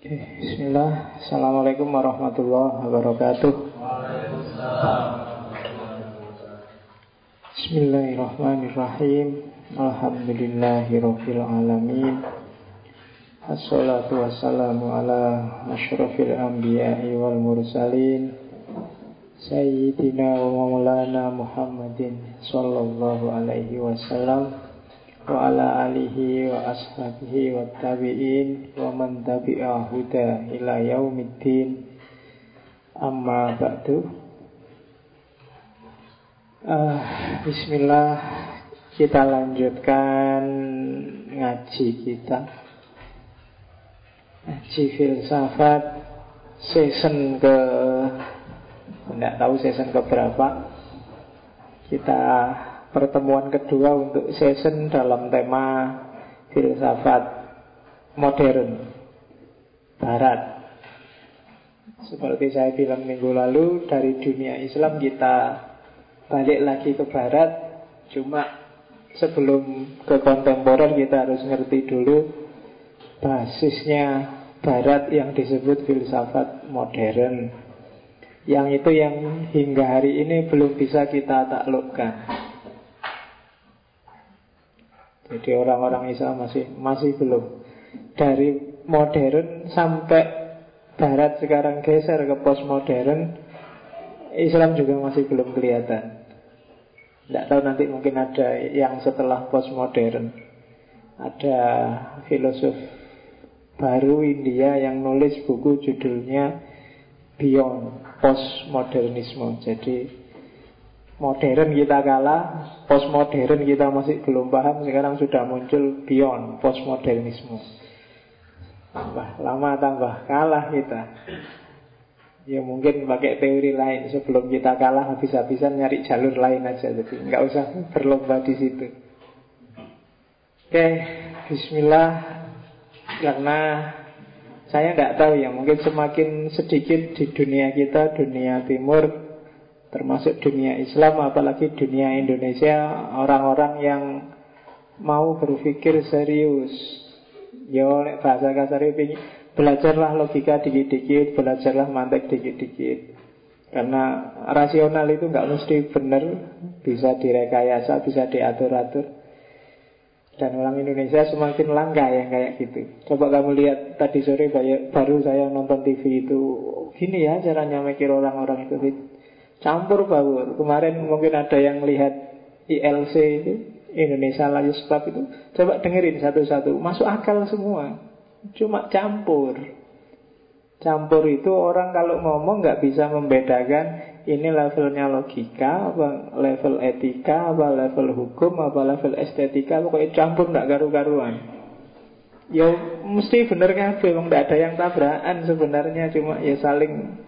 Oke, Bismillah. Assalamualaikum warahmatullahi wabarakatuh. Bismillahirrahmanirrahim. Alhamdulillahirabbil alamin Assalatu wassalamu ala asyrafil anbiya'i wal mursalin. Sayyidina wa maulana Muhammadin sallallahu alaihi wasallam wa ala alihi wa ashabihi wa tabi'in wa man tabi'a huda ila yaumiddin. Amma ba'du. Uh, Bismillah kita lanjutkan ngaji kita. Ngaji filsafat season ke tidak tahu season ke berapa kita pertemuan kedua untuk season dalam tema filsafat modern barat. Seperti saya bilang minggu lalu dari dunia Islam kita balik lagi ke barat, cuma sebelum ke kontemporer kita harus ngerti dulu basisnya barat yang disebut filsafat modern. Yang itu yang hingga hari ini belum bisa kita taklukkan. Jadi orang-orang Islam masih masih belum dari modern sampai barat sekarang geser ke postmodern Islam juga masih belum kelihatan. Tidak tahu nanti mungkin ada yang setelah postmodern. Ada filosof baru India yang nulis buku judulnya Beyond Postmodernisme. Jadi modern kita kalah, postmodern kita masih belum paham, sekarang sudah muncul beyond postmodernisme. Tambah lama tambah kalah kita. Ya mungkin pakai teori lain sebelum kita kalah habis-habisan nyari jalur lain aja jadi nggak usah berlomba di situ. Oke, Bismillah karena saya nggak tahu ya mungkin semakin sedikit di dunia kita dunia timur termasuk dunia Islam apalagi dunia Indonesia orang-orang yang mau berpikir serius. Yo bahasa kasar belajarlah logika dikit-dikit belajarlah mantek dikit-dikit. Karena rasional itu nggak mesti benar bisa direkayasa bisa diatur-atur. Dan orang Indonesia semakin langka yang kayak gitu. Coba kamu lihat tadi sore baru saya nonton TV itu Gini ya caranya mikir orang-orang itu Campur baur. Kemarin mungkin ada yang melihat ILC itu, Indonesia Layu Sebab itu. Coba dengerin satu-satu. Masuk akal semua. Cuma campur. Campur itu orang kalau ngomong nggak bisa membedakan ini levelnya logika, apa level etika, apa level hukum, apa level estetika, pokoknya campur nggak karu-karuan. Ya mesti bener kan, memang nggak ada yang tabrakan sebenarnya, cuma ya saling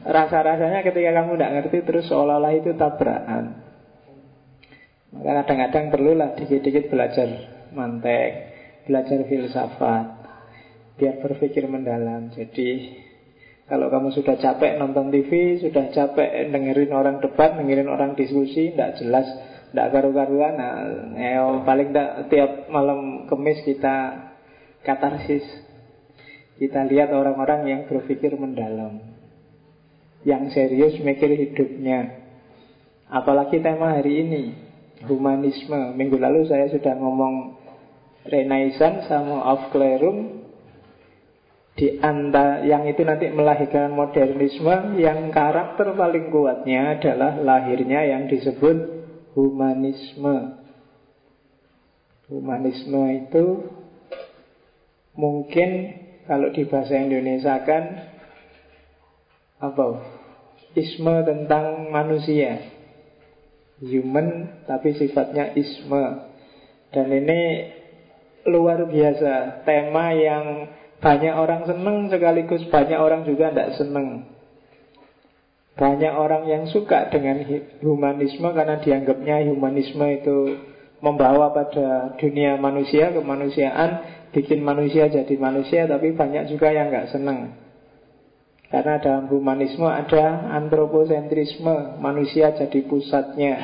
Rasa-rasanya ketika kamu tidak ngerti terus seolah-olah itu tabrakan. Maka kadang-kadang perlulah dikit-dikit belajar mantek, belajar filsafat, biar berpikir mendalam. Jadi kalau kamu sudah capek nonton TV, sudah capek dengerin orang debat, dengerin orang diskusi, tidak jelas, tidak karu-karuan, nah, eh, paling tidak tiap malam kemis kita katarsis. Kita lihat orang-orang yang berpikir mendalam yang serius mikir hidupnya. Apalagi tema hari ini, humanisme. Minggu lalu saya sudah ngomong Renaissance sama Aufklärung di antara yang itu nanti melahirkan modernisme yang karakter paling kuatnya adalah lahirnya yang disebut humanisme. Humanisme itu mungkin kalau di bahasa Indonesia kan apa? Isme tentang manusia. Human tapi sifatnya isme. Dan ini luar biasa. Tema yang banyak orang seneng sekaligus banyak orang juga tidak seneng. Banyak orang yang suka dengan humanisme karena dianggapnya humanisme itu membawa pada dunia manusia, kemanusiaan, bikin manusia jadi manusia, tapi banyak juga yang nggak seneng. Karena dalam humanisme ada antroposentrisme, manusia jadi pusatnya.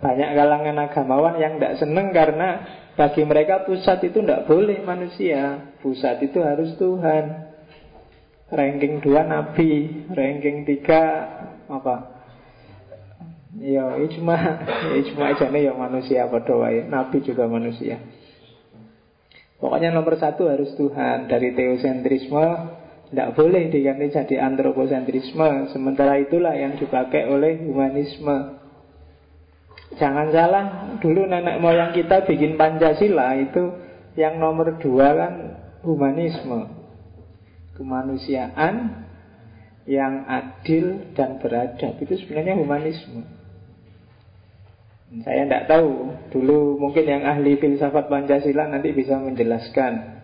Banyak kalangan agamawan yang tidak seneng karena bagi mereka pusat itu tidak boleh manusia. Pusat itu harus Tuhan. Ranking 2 Nabi, ranking 3 apa? Ya, ijma, ya ijma aja nih ya manusia wae. Nabi juga manusia. Pokoknya nomor satu harus Tuhan. Dari teosentrisme tidak boleh diganti jadi antroposentrisme. Sementara itulah yang dipakai oleh humanisme. Jangan salah, dulu nenek moyang kita bikin Pancasila itu yang nomor dua kan humanisme kemanusiaan yang adil dan beradab itu sebenarnya humanisme. Saya tidak tahu Dulu mungkin yang ahli filsafat Pancasila nanti bisa menjelaskan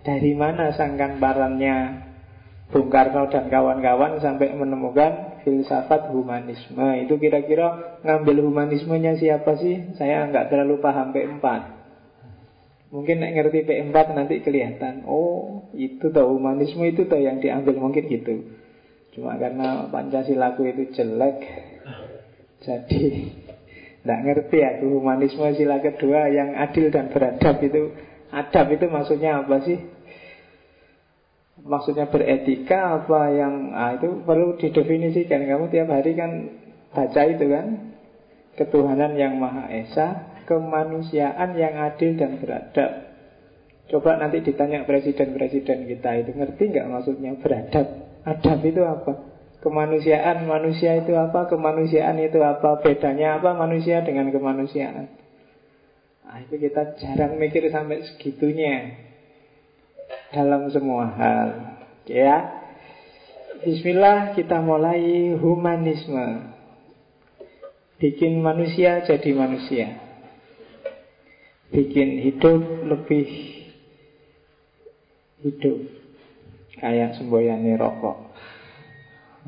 Dari mana sangkan parannya Bung Karno dan kawan-kawan Sampai menemukan filsafat humanisme. Itu kira-kira ngambil humanismenya siapa sih? Saya nggak terlalu paham P4 Mungkin ngerti P4 nanti kelihatan Oh itu tau humanisme itu tau yang diambil. Mungkin gitu. Cuma karena Pancasilaku itu jelek Jadi Tidak ngerti aku humanisme sila kedua yang adil dan beradab itu Adab itu maksudnya apa sih? Maksudnya beretika apa yang ah, Itu perlu didefinisikan Kamu tiap hari kan baca itu kan Ketuhanan yang Maha Esa kemanusiaan yang adil dan beradab. Coba nanti ditanya presiden-presiden kita itu ngerti nggak maksudnya beradab? Adab itu apa? Kemanusiaan, manusia itu apa? Kemanusiaan itu apa? Bedanya apa manusia dengan kemanusiaan? Nah, itu kita jarang mikir sampai segitunya dalam semua hal. Ya, Bismillah kita mulai humanisme Bikin manusia jadi manusia bikin hidup lebih hidup kayak semboyannya rokok.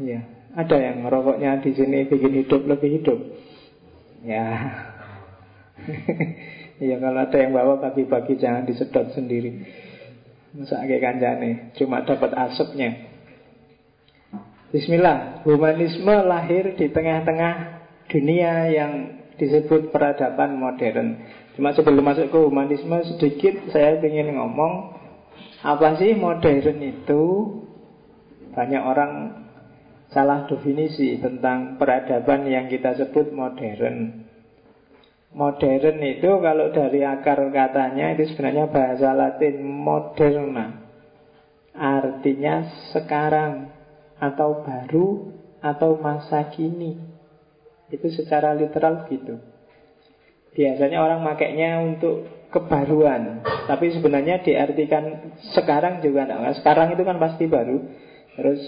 Ya, ada yang rokoknya di sini bikin hidup lebih hidup. Ya. ya kalau ada yang bawa pagi-pagi jangan disedot sendiri. Masa kayak kanjane, cuma dapat asapnya. Bismillah, humanisme lahir di tengah-tengah dunia yang disebut peradaban modern. Cuma sebelum masuk ke humanisme sedikit saya ingin ngomong apa sih modern itu? Banyak orang salah definisi tentang peradaban yang kita sebut modern. Modern itu kalau dari akar katanya itu sebenarnya bahasa Latin moderna. Artinya sekarang atau baru atau masa kini. Itu secara literal gitu. Biasanya orang makainya untuk kebaruan Tapi sebenarnya diartikan sekarang juga enggak. Sekarang itu kan pasti baru Terus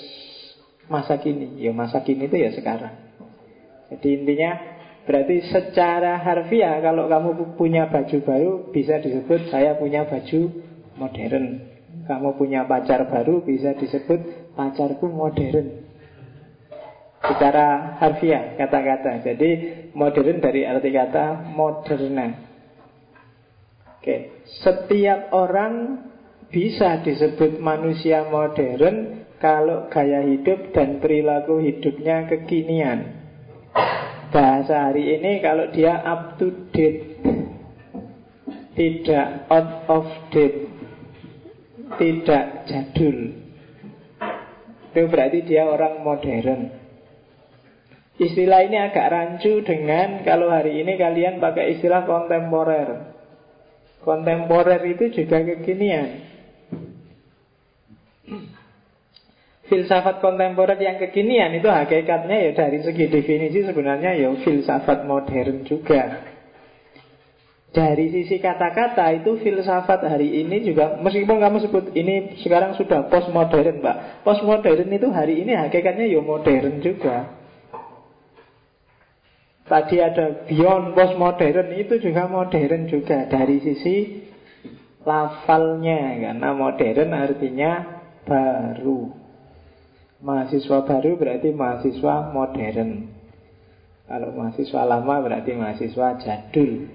masa kini Ya masa kini itu ya sekarang Jadi intinya Berarti secara harfiah Kalau kamu punya baju baru Bisa disebut saya punya baju modern Kamu punya pacar baru Bisa disebut pacarku modern Secara harfiah kata-kata Jadi modern dari arti kata moderna. Oke, setiap orang bisa disebut manusia modern kalau gaya hidup dan perilaku hidupnya kekinian. Bahasa hari ini kalau dia up to date, tidak out of date, tidak jadul. Itu berarti dia orang modern. Istilah ini agak rancu dengan kalau hari ini kalian pakai istilah kontemporer. Kontemporer itu juga kekinian. Filsafat kontemporer yang kekinian itu hakikatnya ya dari segi definisi sebenarnya ya filsafat modern juga. Dari sisi kata-kata itu filsafat hari ini juga Meskipun kamu sebut ini sekarang sudah postmodern Pak Postmodern itu hari ini hakikatnya ya modern juga Tadi ada beyond postmodern itu juga modern juga dari sisi lafalnya karena modern artinya baru. Mahasiswa baru berarti mahasiswa modern. Kalau mahasiswa lama berarti mahasiswa jadul.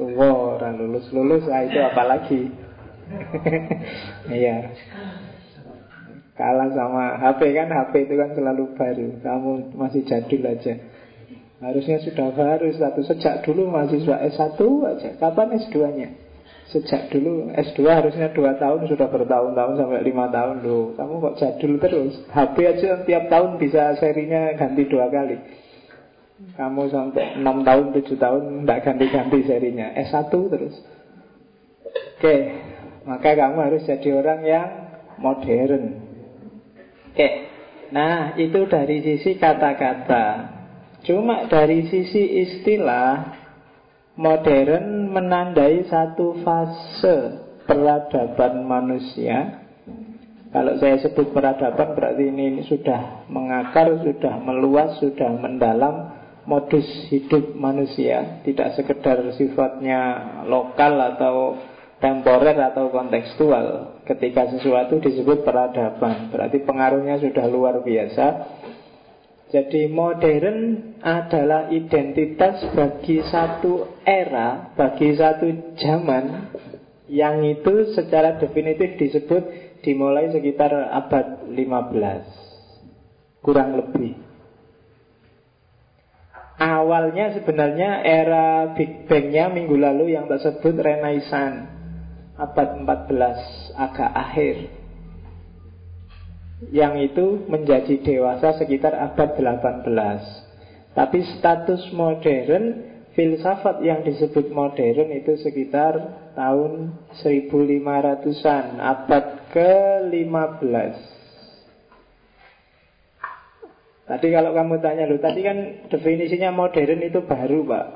Tua orang lulus lulus, ah itu apalagi? Iya. Kalah sama HP kan HP itu kan selalu baru Kamu masih jadul aja Harusnya sudah baru status sejak dulu mahasiswa S1 aja. Kapan S2-nya? Sejak dulu S2 harusnya 2 tahun sudah bertahun-tahun sampai 5 tahun loh. Kamu kok jadul terus? HP aja tiap tahun bisa serinya ganti dua kali. Kamu sampai 6 tahun, 7 tahun tidak ganti-ganti serinya. S1 terus. Oke, maka kamu harus jadi orang yang modern. Oke, nah itu dari sisi kata-kata. Cuma dari sisi istilah Modern menandai satu fase peradaban manusia. Kalau saya sebut peradaban berarti ini sudah mengakar, sudah meluas, sudah mendalam Modus hidup manusia. Tidak sekedar sifatnya lokal atau temporer atau kontekstual. Ketika sesuatu disebut peradaban Berarti pengaruhnya sudah luar biasa jadi modern adalah identitas bagi satu era, bagi satu zaman yang itu secara definitif disebut dimulai sekitar abad 15. Kurang lebih. Awalnya sebenarnya era Big Bang-nya minggu lalu yang tersebut Renaissance abad 14 agak akhir yang itu menjadi dewasa sekitar abad 18. Tapi status modern, filsafat yang disebut modern itu sekitar tahun 1500-an, abad ke-15. Tadi kalau kamu tanya loh, tadi kan definisinya modern itu baru pak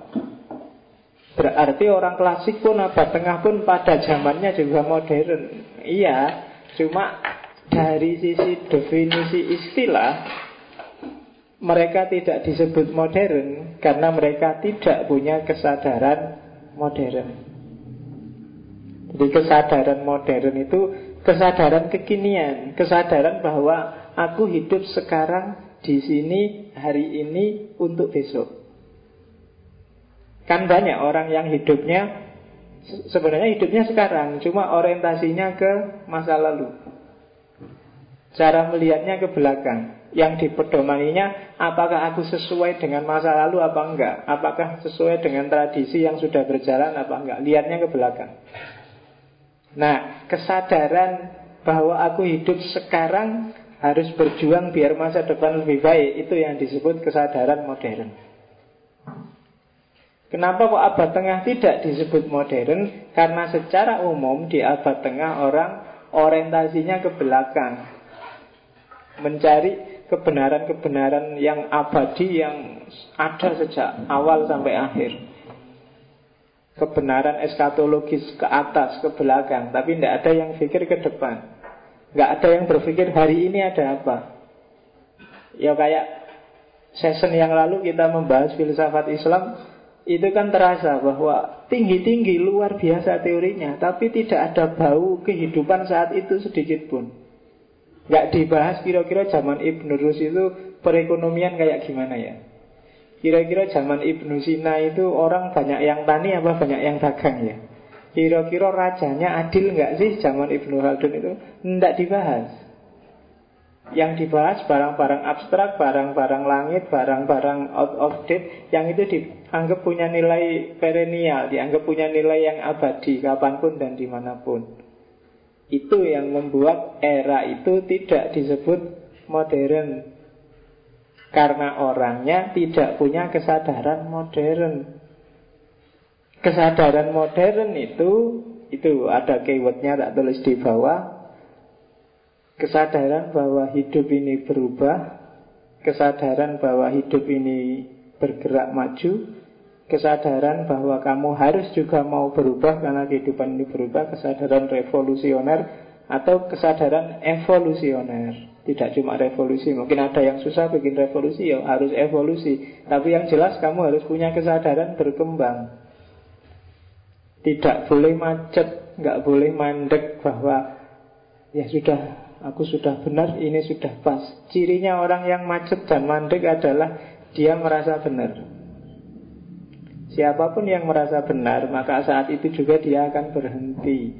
Berarti orang klasik pun abad tengah pun pada zamannya juga modern Iya, cuma dari sisi definisi istilah mereka tidak disebut modern karena mereka tidak punya kesadaran modern. Jadi kesadaran modern itu kesadaran kekinian, kesadaran bahwa aku hidup sekarang di sini hari ini untuk besok. Kan banyak orang yang hidupnya sebenarnya hidupnya sekarang, cuma orientasinya ke masa lalu. Cara melihatnya ke belakang. Yang dipedomaninya Apakah aku sesuai dengan masa lalu apa enggak? Apakah sesuai dengan tradisi yang sudah berjalan apa enggak? Lihatnya ke belakang. Nah kesadaran bahwa aku hidup sekarang harus berjuang biar masa depan lebih baik. Itu yang disebut kesadaran modern. Kenapa kok abad tengah tidak disebut modern? Karena secara umum di abad tengah orang orientasinya ke belakang mencari kebenaran-kebenaran yang abadi yang ada sejak awal sampai akhir. Kebenaran eskatologis ke atas, ke belakang, tapi tidak ada yang pikir ke depan. Nggak ada yang berpikir hari ini ada apa. Ya kayak season yang lalu kita membahas filsafat Islam itu kan terasa bahwa tinggi-tinggi luar biasa teorinya, tapi tidak ada bau kehidupan saat itu sedikit pun. Gak dibahas kira-kira zaman Ibnu Rus itu perekonomian kayak gimana ya? Kira-kira zaman Ibnu Sina itu orang banyak yang tani apa banyak yang dagang ya? Kira-kira rajanya adil nggak sih zaman Ibnu Khaldun itu? Tidak dibahas. Yang dibahas barang-barang abstrak, barang-barang langit, barang-barang out of date Yang itu dianggap punya nilai perennial Dianggap punya nilai yang abadi kapan pun dan di mana pun itu yang membuat era itu tidak disebut modern. Karena orangnya tidak punya kesadaran modern. Kesadaran modern itu Itu ada keywordnya tak tulis di bawah. Kesadaran bahwa hidup ini berubah. Kesadaran bahwa hidup ini bergerak maju kesadaran bahwa kamu harus juga mau berubah karena kehidupan ini berubah, kesadaran revolusioner atau kesadaran evolusioner. Tidak cuma revolusi, mungkin ada yang susah bikin revolusi, ya harus evolusi. Tapi yang jelas kamu harus punya kesadaran berkembang. Tidak boleh macet, nggak boleh mandek bahwa ya sudah, aku sudah benar, ini sudah pas. Cirinya orang yang macet dan mandek adalah dia merasa benar. Siapa pun yang merasa benar Maka saat itu juga dia akan berhenti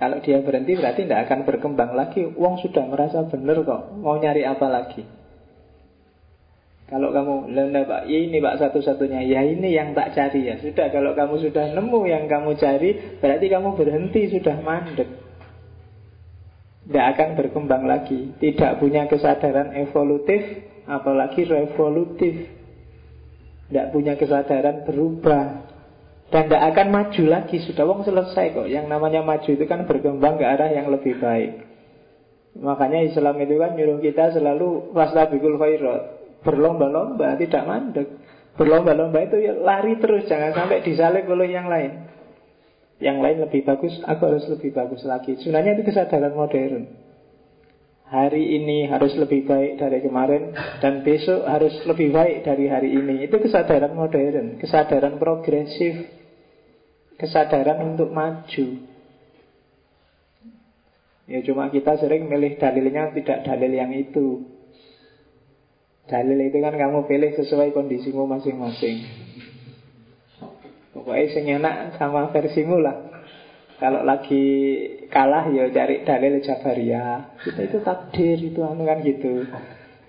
Kalau dia berhenti berarti tidak akan berkembang lagi Wong sudah merasa benar kok Mau nyari apa lagi Kalau kamu, lenda pak, ya ini pak satu-satunya, ya ini yang tak cari ya. Sudah, kalau kamu sudah nemu yang kamu cari, berarti kamu berhenti, sudah mandek. Tidak akan berkembang lagi. Tidak punya kesadaran evolutif, apalagi revolutif. Tidak punya kesadaran berubah. Dan tidak akan maju lagi. Sudah wong selesai kok. Yang namanya maju itu kan berkembang ke arah yang lebih baik. Makanya Islam itu kan nyuruh kita selalu wastabikul khairat berlomba-lomba, tidak mandek. Berlomba-lomba itu ya lari terus, jangan sampai disalib oleh yang lain. Yang lain lebih bagus, aku harus lebih bagus lagi. Sebenarnya itu kesadaran modern. Hari ini harus lebih baik dari kemarin dan besok harus lebih baik dari hari ini. Itu kesadaran modern, kesadaran progresif, kesadaran untuk maju. Ya cuma kita sering milih dalilnya tidak dalil yang itu. Dalil itu kan kamu pilih sesuai kondisimu masing-masing. Pokoknya sing enak sama versimu lah. Kalau lagi kalah ya cari dalil Jabariyah. Kita itu takdir itu anu kan gitu.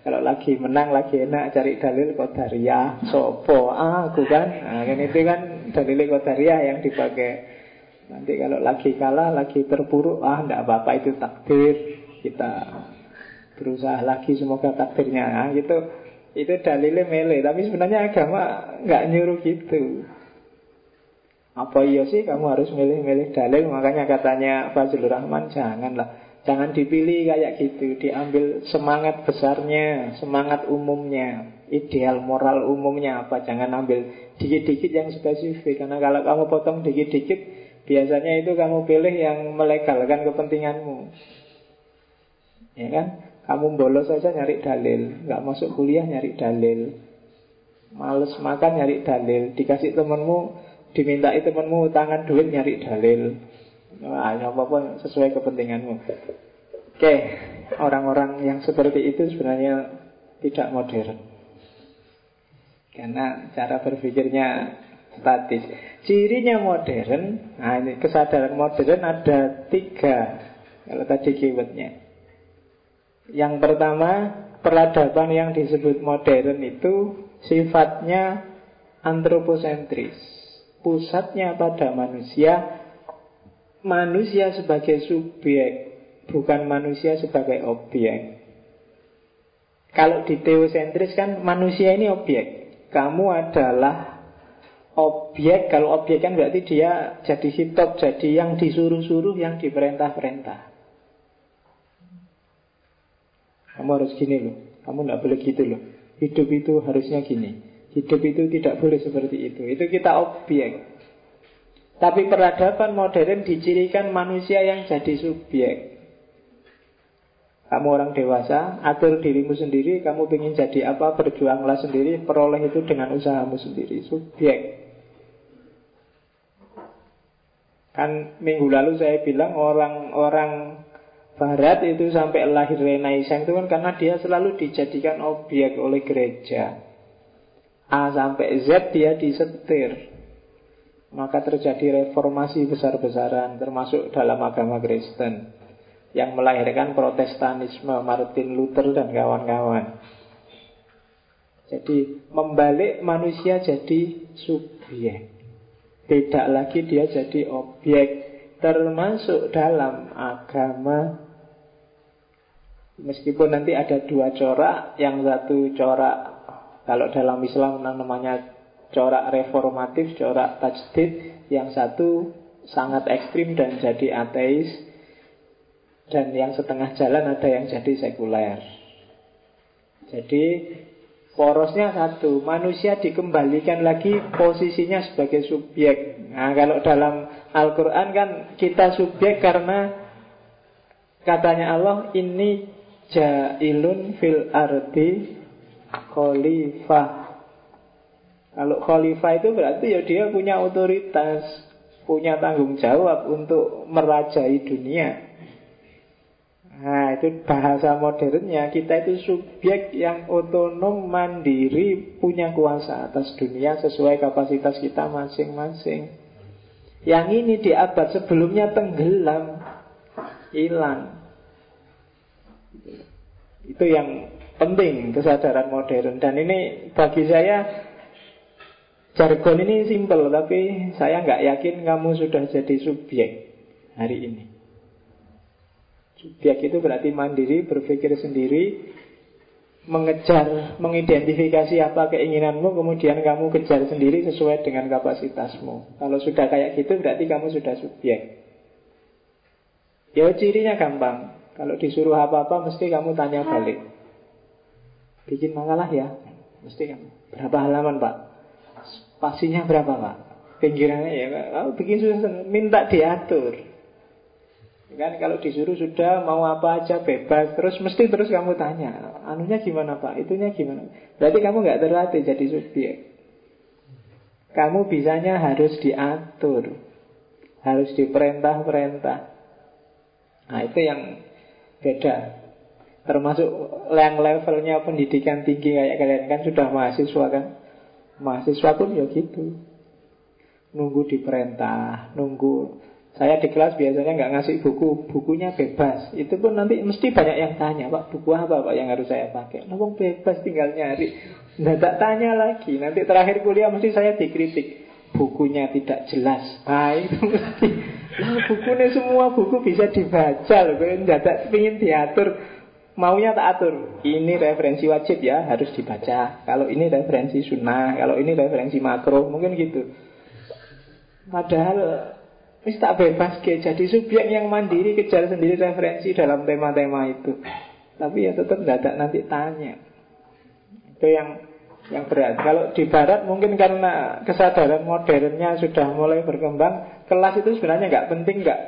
Kalau lagi menang lagi enak cari dalil Qadariyah. Sopo ah, aku kan. Nah, kan itu kan dalil Qadariyah yang dipakai. Nanti kalau lagi kalah, lagi terpuruk, ah enggak apa-apa itu takdir. Kita berusaha lagi semoga takdirnya nah, gitu itu dalilnya mele tapi sebenarnya agama nggak nyuruh gitu apa iya sih? Kamu harus milih-milih dalil. Makanya katanya Fazlur Rahman janganlah. Jangan dipilih kayak gitu. Diambil semangat besarnya semangat umumnya. Ideal moral umumnya apa? Jangan ambil dikit-dikit yang spesifik. Karena kalau kamu potong dikit-dikit biasanya itu kamu pilih yang melegalkan kepentinganmu. Ya kan? Kamu bolos saja nyari dalil. Nggak masuk kuliah nyari dalil. Males makan nyari dalil. Dikasih temenmu Dimintai temenmu tangan duit nyari dalil. Wah, apa-apa sesuai kepentinganmu. Oke Orang-orang yang seperti itu sebenarnya Tidak modern. Karena cara berpikirnya statis. Cirinya modern Nah ini kesadaran modern ada tiga. Kalau tadi keywordnya. Yang pertama, peradaban yang disebut modern itu sifatnya antroposentris. Pusatnya pada manusia, manusia sebagai subjek, bukan manusia sebagai objek. Kalau di teosentris kan manusia ini objek. Kamu adalah objek. Kalau objek kan berarti dia jadi hitop, jadi yang disuruh-suruh, yang diperintah-perintah. Kamu harus gini loh Kamu tidak boleh gitu loh Hidup itu harusnya gini Hidup itu tidak boleh seperti itu Itu kita objek Tapi peradaban modern dicirikan manusia yang jadi subjek kamu orang dewasa, atur dirimu sendiri, kamu ingin jadi apa, berjuanglah sendiri, peroleh itu dengan usahamu sendiri, subjek. Kan minggu lalu saya bilang orang-orang Barat itu sampai lahir Renaissance itu kan karena dia selalu dijadikan objek oleh gereja. A sampai Z dia disetir. Maka terjadi reformasi besar-besaran termasuk dalam agama Kristen yang melahirkan protestanisme Martin Luther dan kawan-kawan. Jadi membalik manusia jadi subjek. Tidak lagi dia jadi objek termasuk dalam agama Meskipun nanti ada dua corak, yang satu corak kalau dalam Islam namanya corak reformatif, corak tajdid, yang satu sangat ekstrim dan jadi ateis, dan yang setengah jalan ada yang jadi sekuler. Jadi porosnya satu, manusia dikembalikan lagi posisinya sebagai subjek. Nah, kalau dalam Al-Quran kan kita subjek karena katanya Allah ini Jailun fil ardi khalifah. Kalau khalifah itu berarti ya dia punya otoritas, punya tanggung jawab untuk merajai dunia. Nah, itu bahasa modernnya. Kita itu subjek yang otonom, mandiri, punya kuasa atas dunia sesuai kapasitas kita masing-masing. Yang ini di abad sebelumnya tenggelam, hilang. Itu yang penting kesadaran modern dan ini bagi saya jargon ini simple tapi saya nggak yakin kamu sudah jadi subjek hari ini. Subjek itu berarti mandiri, berpikir sendiri, mengejar, mengidentifikasi apa keinginanmu, kemudian kamu kejar sendiri sesuai dengan kapasitasmu. Kalau sudah kayak gitu, berarti kamu sudah subjek. Ya cirinya gampang. Kalau disuruh apa-apa, mesti kamu tanya balik. Bikin makalah ya, mesti kamu. Berapa halaman pak? Pastinya berapa pak? Pinggirannya ya, kalau bikin susah, minta diatur. Kan kalau disuruh sudah mau apa aja bebas Terus mesti terus kamu tanya Anunya gimana pak, itunya gimana Berarti kamu nggak terlatih jadi subjek Kamu bisanya harus diatur Harus diperintah-perintah Nah itu yang beda Termasuk yang levelnya pendidikan tinggi kayak kalian kan sudah mahasiswa kan Mahasiswa pun ya gitu Nunggu diperintah Nunggu saya di kelas biasanya nggak ngasih buku, bukunya bebas. Itu pun nanti mesti banyak yang tanya, Pak, buku apa Pak yang harus saya pakai? Ngomong bebas tinggal nyari. Nah, tak tanya lagi. Nanti terakhir kuliah mesti saya dikritik. Bukunya tidak jelas. Nah, itu mesti. Nah, bukunya semua buku bisa dibaca loh. Kalau tak ingin diatur, maunya tak atur. Ini referensi wajib ya, harus dibaca. Kalau ini referensi sunnah, kalau ini referensi makro, mungkin gitu. Padahal Wis tak bebas ke jadi subjek yang mandiri kejar sendiri referensi dalam tema-tema itu. Tapi ya tetap dadak nanti tanya. Itu yang yang berat. Kalau di barat mungkin karena kesadaran modernnya sudah mulai berkembang, kelas itu sebenarnya nggak penting nggak.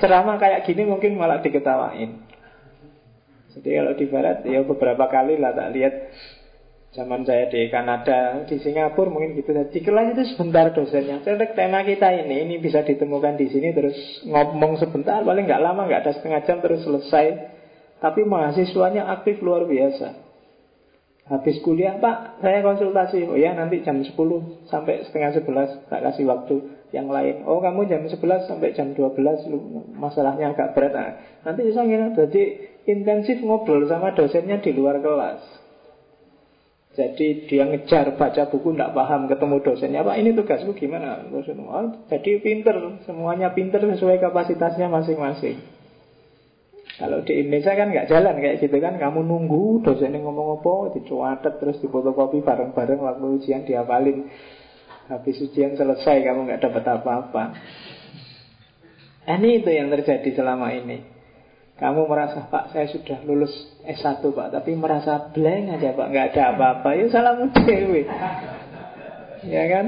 Ceramah kayak gini mungkin malah diketawain. Jadi kalau di barat ya beberapa kali lah tak lihat Zaman saya di Kanada, di Singapura mungkin gitu. Di kelas itu sebentar dosennya. Contoh tema kita ini, ini bisa ditemukan di sini terus ngomong sebentar, paling nggak lama, nggak ada setengah jam terus selesai. Tapi mahasiswanya aktif luar biasa. Habis kuliah, Pak, saya konsultasi. Oh ya, nanti jam 10 sampai setengah 11 tak kasih waktu yang lain. Oh, kamu jam 11 sampai jam 12 masalahnya agak berat. Nah, nanti saya ngira jadi intensif ngobrol sama dosennya di luar kelas. Jadi dia ngejar baca buku tidak paham ketemu dosennya Pak ini tugasmu gimana? Oh, jadi pinter semuanya pinter sesuai kapasitasnya masing-masing. Kalau di Indonesia kan nggak jalan kayak gitu kan Kamu nunggu dosennya ngomong apa Dicuatet terus difotokopi bareng-bareng Waktu ujian diapalin Habis ujian selesai kamu nggak dapat apa-apa Ini itu yang terjadi selama ini kamu merasa Pak saya sudah lulus S1 Pak Tapi merasa blank aja Pak. Nggak ada apa-apa. Ya salam dewe Ya kan?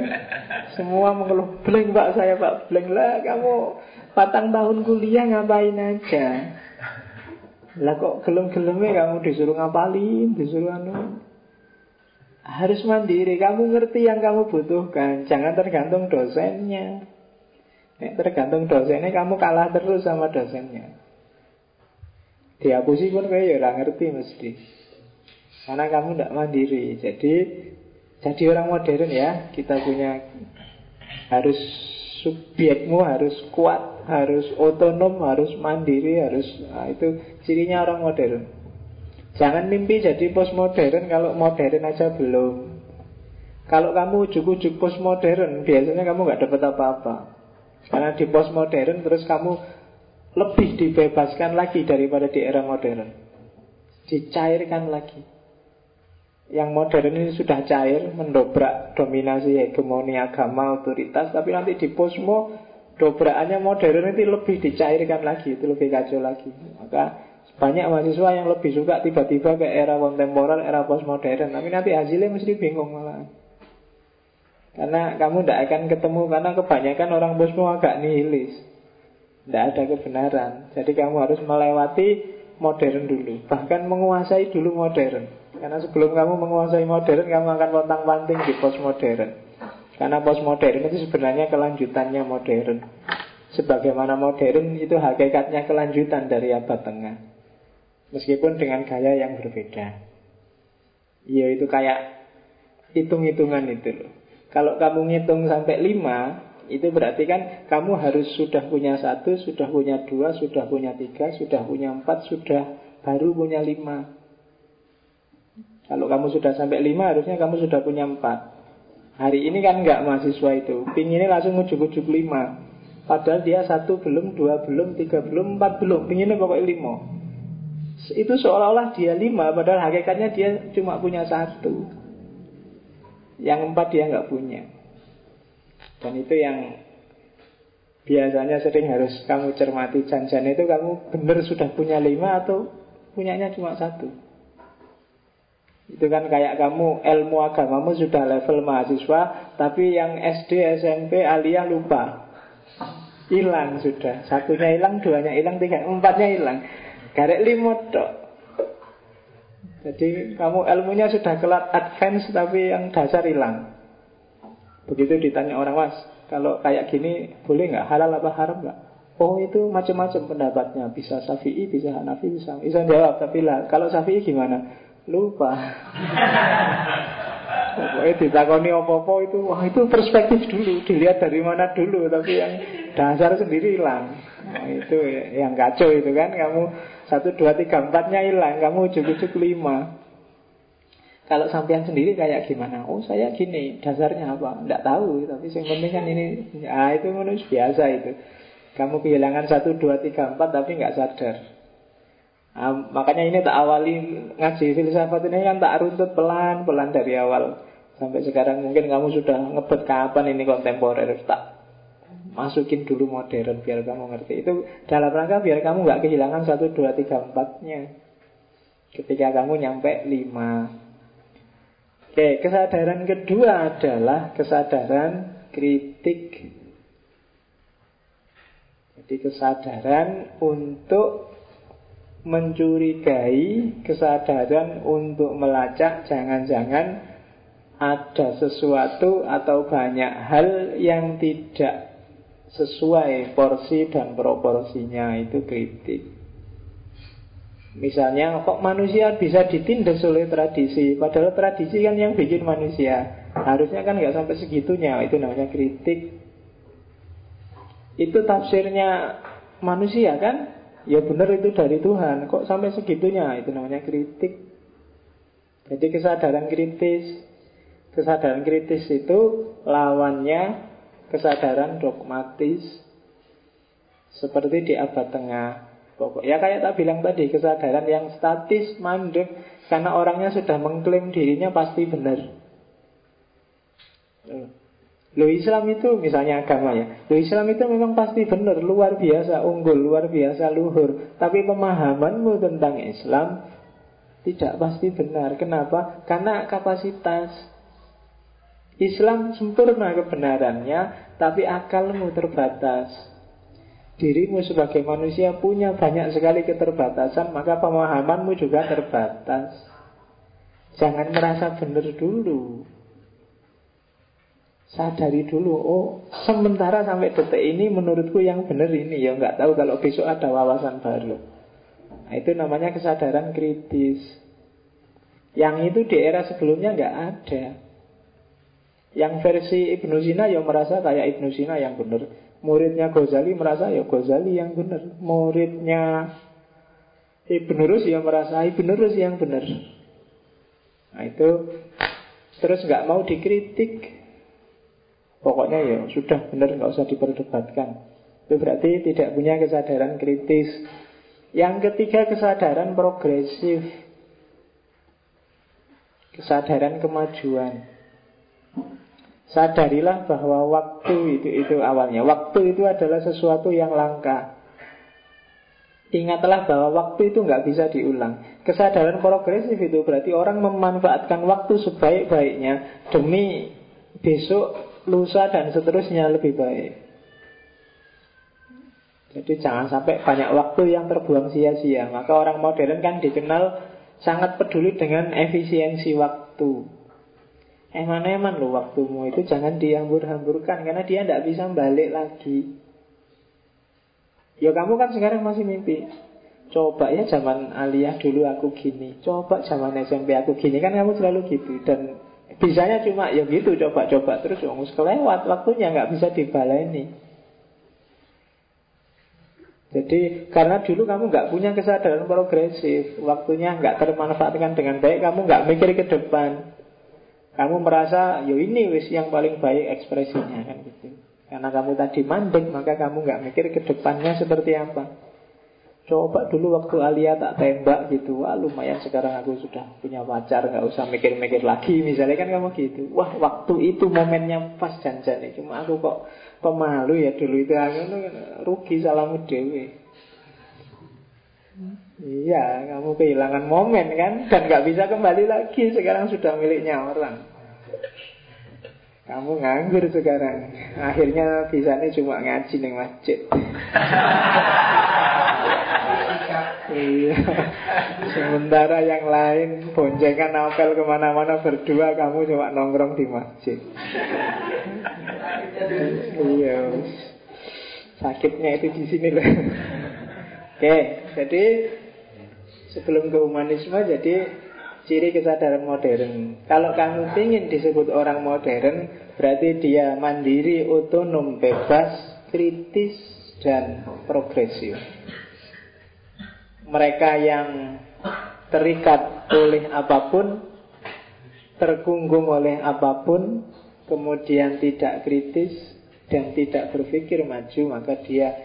Semua mengeluh blank Pak saya Pak. Blank lah kamu Patang tahun kuliah ngapain aja? Lah kok gelem-gelemnya kamu disuruh ngapalin Disuruh anu? Harus mandiri. Kamu ngerti yang kamu butuhkan. Jangan tergantung dosennya. Tergantung dosennya Kamu kalah terus sama dosennya Dihapusi pun kayak ya ngerti mesti. Karena kamu tidak mandiri. Jadi Jadi orang modern ya Kita punya Harus Subjekmu harus kuat Harus otonom Harus mandiri Harus nah, Itu cirinya orang modern. Jangan mimpi jadi postmodern Kalau modern aja belum. Kalau kamu ujuk-ujuk postmodern Biasanya kamu nggak dapat apa-apa. Karena di postmodern Terus kamu lebih dibebaskan lagi daripada di era modern. Dicairkan lagi. Yang modern ini sudah cair, mendobrak dominasi hegemoni agama, otoritas, tapi nanti di posmo dobrakannya modern itu lebih dicairkan lagi, itu lebih kacau lagi. Maka banyak mahasiswa yang lebih suka tiba-tiba ke era kontemporer, era postmodern, tapi nanti hasilnya mesti bingung malah. Karena kamu tidak akan ketemu karena kebanyakan orang posmo agak nihilis. Tidak ada kebenaran. Jadi kamu harus melewati modern dulu. Bahkan menguasai dulu modern. Karena sebelum kamu menguasai modern Kamu akan pontang-panting di postmodern. Karena postmodern itu sebenarnya kelanjutannya modern. Sebagaimana modern itu hakikatnya kelanjutan dari abad tengah. Meskipun dengan gaya yang berbeda. Ya itu kayak Hitung-hitungan itu loh. Kalau kamu ngitung sampai lima itu berarti kan kamu harus sudah punya satu, sudah punya dua, sudah punya tiga, sudah punya empat, sudah baru punya lima. Kalau kamu sudah sampai lima harusnya kamu sudah punya empat. Hari ini kan enggak mahasiswa itu. Pinginnya langsung ujuk-ujuk lima. Padahal dia satu belum, dua belum, tiga belum, empat belum. Pinginnya pokoknya lima. Itu seolah-olah dia lima, padahal hakikatnya dia cuma punya satu. Yang empat dia nggak punya. Dan itu yang biasanya sering harus kamu cermati. Janjian itu kamu benar sudah punya lima atau punyanya cuma satu. Itu kan kayak kamu ilmu agamamu sudah level mahasiswa Tapi yang SD, SMP, aliyah lupa. Hilang sudah. Satunya hilang, duanya hilang, tiga, empatnya hilang. Garek limut dok Jadi kamu ilmunya sudah kelat advance Tapi yang dasar hilang Begitu ditanya orang mas Kalau kayak gini boleh nggak? Halal apa haram nggak? Oh itu macam-macam pendapatnya. Bisa Syafi'i, bisa Hanafi, bisa Bisa jawab Tapi lah kalau Syafi'i gimana? Lupa. Pokoknya ditakoni apa-apa itu Wah itu perspektif dulu Dilihat dari mana dulu Tapi yang dasar sendiri hilang. Nah, Itu yang kacau itu kan Kamu satu, dua, tiga, empatnya hilang Kamu ujuk-ujuk lima Kalau sampean sendiri kayak gimana? Oh saya gini Dasarnya apa? Tidak tahu Tapi yang penting kan ini Ah itu manusia biasa itu. Kamu kehilangan satu, dua, tiga, empat Tapi nggak sadar. Nah, makanya ini tak awali ngaji filsafat ini kan tak runtut pelan-pelan dari awal. Sampai sekarang mungkin kamu sudah ngebet kapan ini kontemporer tak masukin dulu modern biar kamu ngerti. Itu dalam rangka biar kamu nggak kehilangan satu dua tiga empatnya. Ketika kamu nyampe lima oke kesadaran kedua adalah kesadaran kritik jadi kesadaran untuk mencurigai kesadaran untuk melacak jangan-jangan ada sesuatu atau banyak hal yang tidak sesuai porsi dan proporsinya itu kritik. Misalnya kok manusia bisa ditindas oleh tradisi? Padahal tradisi kan yang bikin manusia. Harusnya kan nggak sampai segitunya. Itu namanya kritik. Itu tafsirnya manusia kan? Ya benar itu dari Tuhan. Kok sampai segitunya? Itu namanya kritik. Jadi kesadaran kritis. Kesadaran kritis itu Lawannya Kesadaran dogmatis. Seperti di abad tengah Pokok. Ya kayak tak bilang tadi Kesadaran yang statis, mandek Karena orangnya sudah mengklaim dirinya pasti benar. Lo Islam itu misalnya agama ya. Lo Islam itu memang pasti benar Luar biasa unggul, luar biasa luhur. Tapi pemahamanmu tentang Islam Tidak pasti benar. Kenapa? Karena kapasitas. Islam sempurna kebenarannya Tapi akalmu terbatas Dirimu sebagai manusia punya banyak sekali keterbatasan Maka pemahamanmu juga terbatas. Jangan merasa benar dulu. Sadari dulu oh sementara sampai detik ini menurutku yang benar ini ya nggak tahu kalau besok ada wawasan baru. Nah, itu namanya kesadaran kritis. Yang itu di era sebelumnya nggak ada. Yang versi Ibnu Sina yang merasa kayak Ibnu Sina yang benar muridnya Ghazali merasa ya Ghazali yang benar muridnya Ibnu Rus yang merasa Ibnu Rus yang benar nah itu terus nggak mau dikritik Pokoknya ya sudah benar nggak usah diperdebatkan. Itu berarti tidak punya kesadaran kritis. Yang ketiga kesadaran progresif. Kesadaran kemajuan. Sadarilah bahwa waktu itu itu awalnya. Waktu itu adalah sesuatu yang langka. Ingatlah bahwa waktu itu nggak bisa diulang. Kesadaran progresif itu berarti orang memanfaatkan waktu sebaik-baiknya demi besok lusa dan seterusnya lebih baik. Jadi jangan sampai banyak waktu yang terbuang sia-sia. Maka orang modern kan dikenal sangat peduli dengan efisiensi waktu. Eman-eman loh waktumu itu jangan dihambur-hamburkan karena dia tidak bisa balik lagi. Ya kamu kan sekarang masih mimpi. Coba ya zaman aliyah dulu aku gini. Coba zaman SMP aku gini. Kan kamu selalu gitu. Dan Bisanya cuma ya gitu coba-coba terus wong kelewat waktunya nggak bisa dibaleni. Jadi karena dulu kamu nggak punya kesadaran progresif, waktunya nggak termanfaatkan dengan baik, kamu nggak mikir ke depan. Kamu merasa, yo ini wis yang paling baik ekspresinya kan gitu. Karena kamu tadi mandek, maka kamu nggak mikir ke depannya seperti apa. Coba dulu waktu Alia tak tembak gitu Wah lumayan sekarang aku sudah punya pacar nggak usah mikir-mikir lagi. Misalnya kan kamu gitu. Wah waktu itu momennya pas janjan Cuma aku kok pemalu ya dulu itu. Aku rugi salahmu dewe Iya kamu kehilangan momen kan Dan nggak bisa kembali lagi. Sekarang sudah miliknya orang. Kamu nganggur sekarang. Akhirnya bisanya cuma ngaji nih masjid. Iya. Sementara yang lain Boncengan novel ke mana-mana berdua Kamu cuma nongkrong di masjid. Iya Sakitnya itu di sini loh. Oke Jadi Sebelum ke humanisme Jadi ciri kesadaran modern. Kalau kamu ingin disebut orang modern, berarti dia mandiri, otonom, bebas, kritis, dan progresif. Mereka yang terikat oleh apa pun, terkunggung oleh apa pun, kemudian tidak kritis dan tidak berpikir maju, maka dia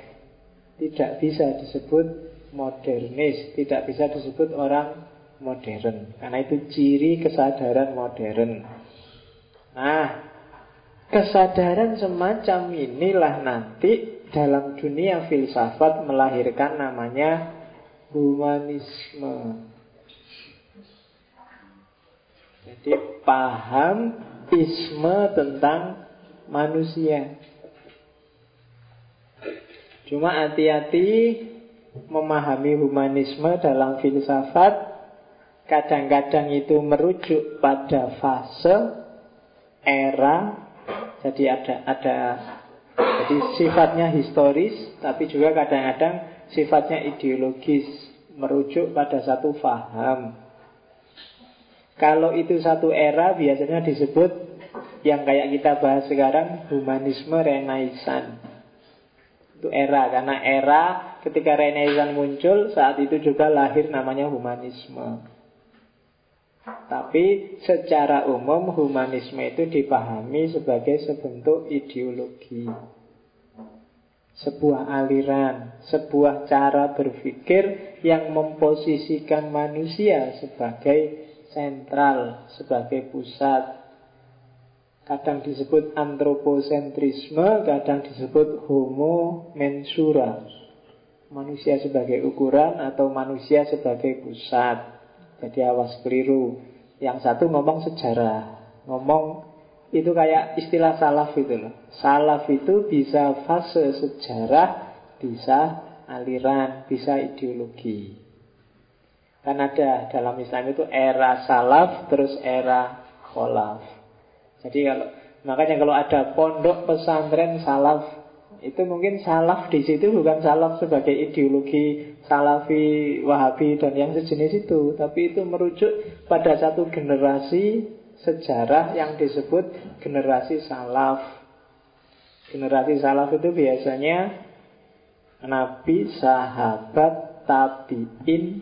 tidak bisa disebut modernis, tidak bisa disebut orang modern. Karena itu ciri kesadaran modern. Nah, kesadaran semacam inilah nanti dalam dunia filsafat melahirkan namanya humanisme. Jadi paham isme tentang manusia. Cuma hati-hati memahami humanisme dalam filsafat Kadang-kadang itu merujuk pada fase era. Jadi ada ada jadi sifatnya historis, tapi juga kadang-kadang sifatnya ideologis, merujuk pada satu faham. Kalau itu satu era biasanya disebut yang kayak kita bahas sekarang humanisme renaissance. Itu era. Karena era ketika renaissance muncul saat itu juga lahir namanya humanisme. Tapi secara umum humanisme itu dipahami sebagai sebentuk ideologi. Sebuah aliran, sebuah cara berpikir yang memposisikan manusia sebagai sentral, sebagai pusat Kadang disebut antroposentrisme, kadang disebut homo mensura Manusia sebagai ukuran atau manusia sebagai pusat jadi awas keliru. Yang satu ngomong sejarah, ngomong itu kayak istilah salaf itu loh. Salaf itu bisa fase sejarah, bisa aliran, bisa ideologi. Kan ada dalam Islam itu era salaf terus era kholaf. Jadi kalau makanya kalau ada pondok pesantren salaf itu mungkin salaf di situ bukan salaf sebagai ideologi salafi, wahabi dan yang sejenis itu, tapi itu merujuk pada satu generasi sejarah yang disebut generasi salaf. Generasi salaf itu biasanya nabi, sahabat, tabiin,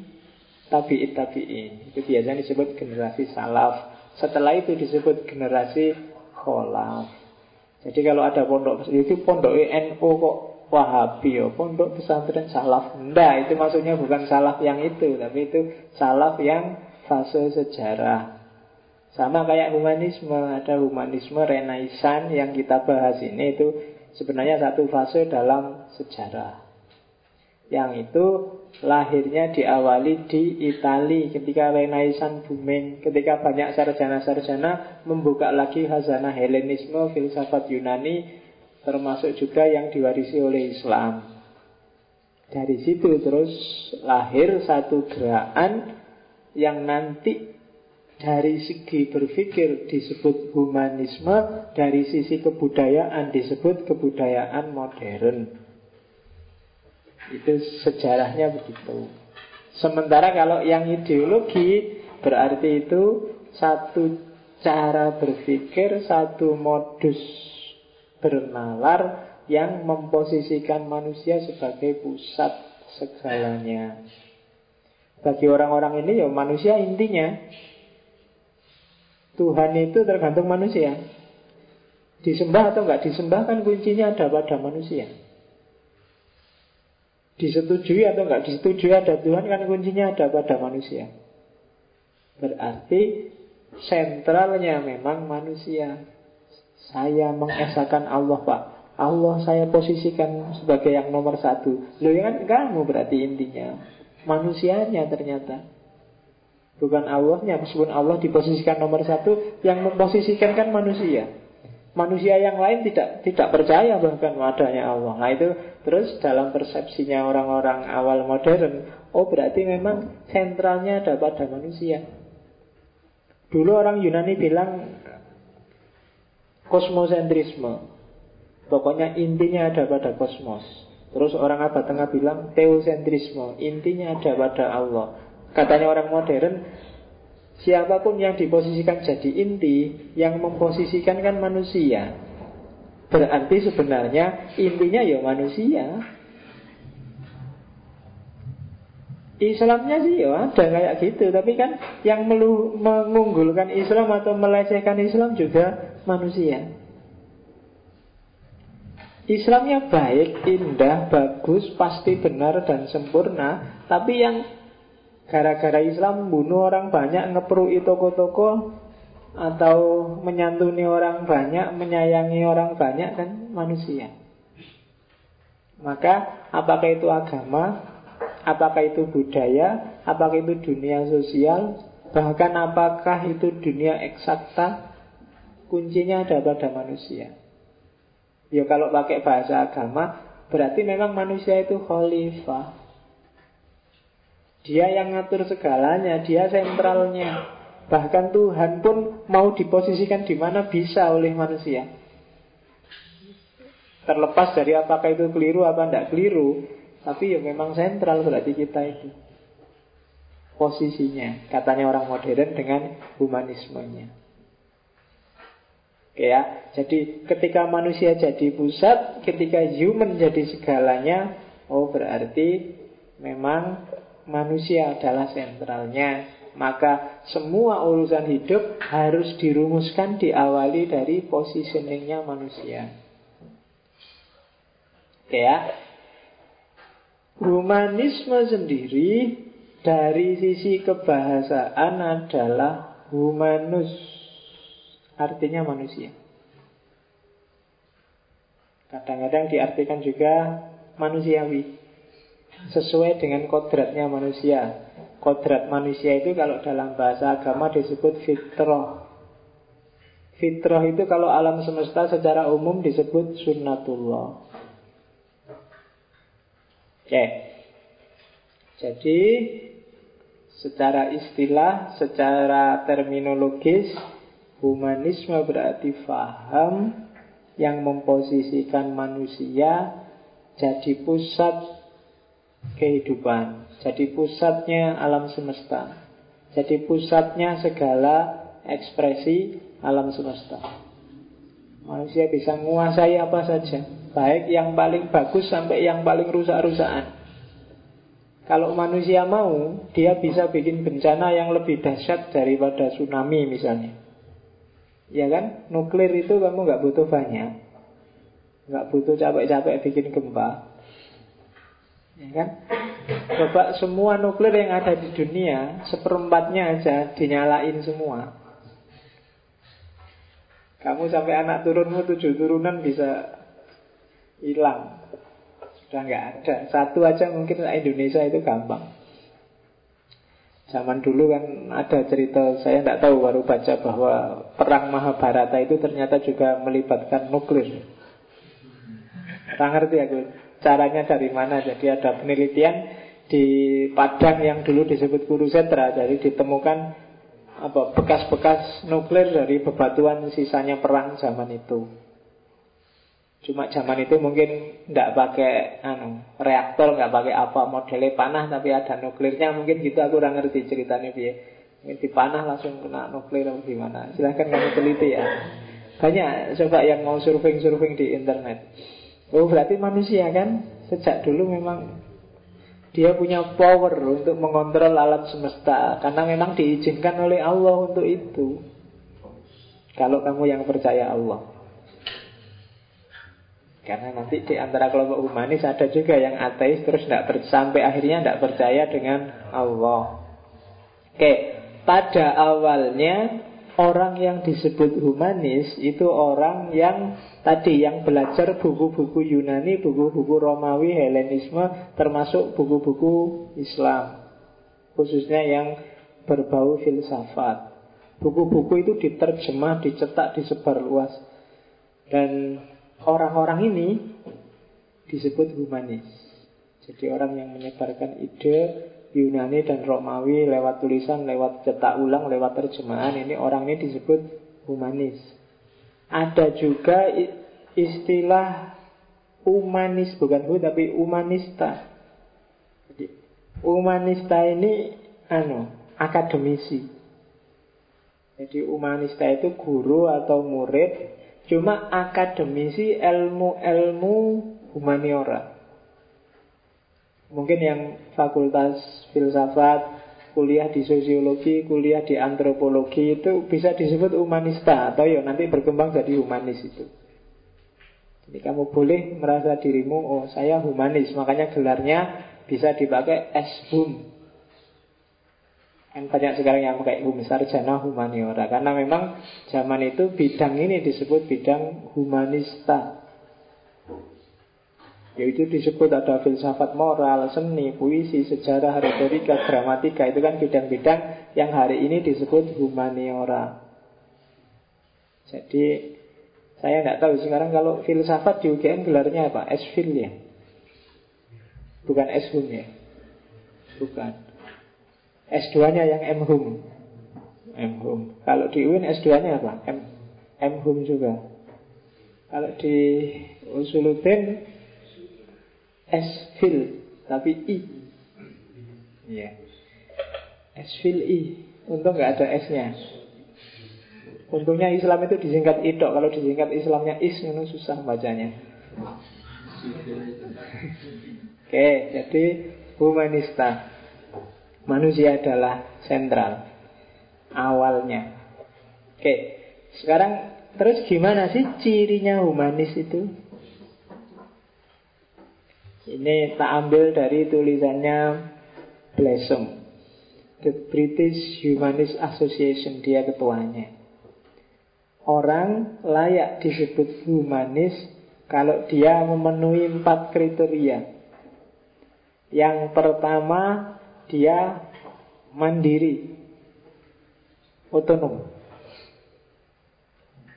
tabiin, tabiin. Itu biasanya disebut generasi salaf. Setelah itu disebut generasi kholaf. Jadi kalau ada pondok itu pondok NU kok Wahabi ya, pondok pesantren salaf. Enggak, itu maksudnya bukan salaf yang itu, tapi itu salaf yang fase sejarah. Sama kayak humanisme, ada humanisme renaissance yang kita bahas ini itu sebenarnya satu fase dalam sejarah. Yang itu lahirnya diawali di Itali ketika Renaissance booming, ketika banyak sarjana-sarjana membuka lagi hazanah Helenisme, filsafat Yunani, termasuk juga yang diwarisi oleh Islam. Dari situ terus lahir satu gerakan yang nanti dari segi berpikir disebut humanisme, dari sisi kebudayaan disebut kebudayaan modern. Itu sejarahnya begitu. Sementara kalau yang ideologi berarti itu satu cara berpikir, satu modus bernalar, yang memposisikan manusia sebagai pusat segalanya. Bagi orang-orang ini ya manusia intinya Tuhan itu tergantung manusia Disembah atau enggak disembah kan kuncinya ada pada manusia Disetujui atau enggak? Disetujui ada Tuhan kan kuncinya ada pada manusia. Berarti sentralnya memang manusia. Saya mengesahkan Allah Pak. Allah saya posisikan sebagai yang nomor satu. Loh ya kan kamu berarti intinya. Manusianya ternyata. Bukan Allahnya, meskipun Allah diposisikan nomor satu, yang memposisikan kan manusia. Manusia yang lain tidak tidak percaya bahkan adanya Allah. Nah itu terus dalam persepsinya orang-orang awal modern, oh berarti memang sentralnya ada pada manusia. Dulu orang Yunani bilang kosmosentrisme. Pokoknya intinya ada pada kosmos. Terus orang abad tengah bilang teosentrisme, intinya ada pada Allah. Katanya orang modern, siapa pun yang diposisikan jadi inti, yang memposisikan kan manusia. Berarti sebenarnya intinya ya manusia. Islamnya sih ya ada kayak gitu Tapi kan yang mengunggulkan Islam atau melecehkan Islam juga manusia Islamnya baik, indah, bagus, pasti benar dan sempurna Tapi yang Gara-gara Islam bunuh orang banyak, ngeperui toko-toko atau menyantuni orang banyak, menyayangi orang banyak kan manusia. Maka apakah itu agama, apakah itu budaya, apakah itu dunia sosial, bahkan apakah itu dunia eksakta, kuncinya ada pada manusia. Ya kalau pakai bahasa agama, berarti memang manusia itu khalifah. Dia yang ngatur segalanya, dia sentralnya. Bahkan Tuhan pun mau diposisikan di mana bisa oleh manusia. Terlepas dari apakah itu keliru apa tidak keliru, tapi ya memang sentral berarti kita itu. Posisinya, katanya orang modern dengan humanismenya. Oke ya, jadi ketika manusia jadi pusat, ketika human jadi segalanya, oh berarti memang manusia adalah sentralnya maka semua urusan hidup harus dirumuskan diawali dari positioningnya manusia. Oke ya. Humanisme sendiri dari sisi kebahasaan adalah humanus. Artinya manusia. Kadang-kadang diartikan juga manusiawi sesuai dengan kodratnya manusia. Kodrat manusia itu kalau dalam bahasa agama disebut fitrah. Fitrah itu kalau alam semesta secara umum disebut sunnatullah. Oke. Jadi secara istilah, secara terminologis, humanisme berarti faham yang memposisikan manusia jadi pusat kehidupan. Jadi pusatnya alam semesta. Jadi pusatnya segala ekspresi alam semesta. Manusia bisa menguasai apa saja, baik yang paling bagus sampai yang paling rusak-rusakan. Kalau manusia mau, dia bisa bikin bencana yang lebih dahsyat daripada tsunami misalnya. Ya kan? Nuklir itu kamu nggak butuh banyak. Nggak butuh capek-capek bikin gempa. Ya kan? Coba semua nuklir yang ada di dunia Seperempatnya aja dinyalain semua. Kamu sampai anak turunmu tujuh turunan bisa hilang. Sudah nggak ada. Satu aja mungkin Indonesia itu gampang. Zaman dulu kan ada cerita Saya tidak tahu baru baca bahwa Perang Mahabharata itu ternyata juga melibatkan nuklir. Tak ngerti aku caranya dari mana. Jadi ada penelitian di Padang yang dulu disebut Kurusetra. Jadi ditemukan apa bekas-bekas nuklir dari bebatuan sisanya perang zaman itu. Cuma zaman itu mungkin tidak pakai anu, reaktor, nggak pakai apa modelnya panah, tapi ada nuklirnya mungkin gitu. Aku kurang ngerti ceritanya biar di panah langsung kena nuklir atau gimana. Silahkan kamu teliti ya. Banyak coba yang mau surfing-surfing di internet. Oh berarti manusia kan? Sejak dulu memang Dia punya power untuk mengontrol alam semesta. Karena memang diizinkan oleh Allah untuk itu. Kalau kamu yang percaya Allah. Karena nanti di antara kelompok humanis ada juga yang ateis Terus tidak sampai akhirnya tidak percaya dengan Allah. Oke, pada awalnya Orang yang disebut humanis itu orang yang tadi yang belajar buku-buku Yunani, buku-buku Romawi, Helenisme, termasuk buku-buku Islam. Khususnya yang berbau filsafat. Buku-buku itu diterjemah, dicetak, disebar luas. Dan orang-orang ini disebut humanis. Jadi orang yang menyebarkan ide Yunani dan Romawi lewat tulisan, lewat cetak ulang, lewat terjemahan ini orang ini disebut humanis. Ada juga istilah humanis bukan hu tapi humanista. Jadi, humanista ini anu akademisi. Jadi humanista itu guru atau murid, cuma akademisi ilmu-ilmu humaniora. Mungkin yang fakultas filsafat, kuliah di sosiologi, kuliah di antropologi itu bisa disebut humanista atau ya nanti berkembang jadi humanis itu. Jadi kamu boleh merasa dirimu, oh saya humanis, makanya gelarnya bisa dipakai S-hum. Kan banyak sekarang yang pakai hum sarjana humaniora karena memang zaman itu bidang ini disebut bidang humanista. Yaitu disebut ada filsafat moral, seni, puisi, sejarah, retorika, gramatika Itu kan bidang-bidang yang hari ini disebut humaniora Jadi saya nggak tahu sekarang kalau filsafat di UGM gelarnya apa? S-Fil ya? Bukan S-Hum ya? Bukan S2-nya yang M-Hum M-Hum Kalau di UIN S2-nya apa? M M-Hum juga Kalau di Usuluddin S fil tapi I. Iya. S fil I. Untung nggak ada S-nya. Untungnya Islam itu disingkat idok. Kalau disingkat Islamnya is, itu susah bacanya. Oke, jadi humanista. Manusia adalah sentral. Awalnya. Oke, sekarang terus gimana sih cirinya humanis itu? Ini tak ambil dari tulisannya Blessom The British Humanist Association Dia ketuanya. Orang layak disebut humanis Kalau dia memenuhi empat kriteria. Yang pertama Dia mandiri Otonom.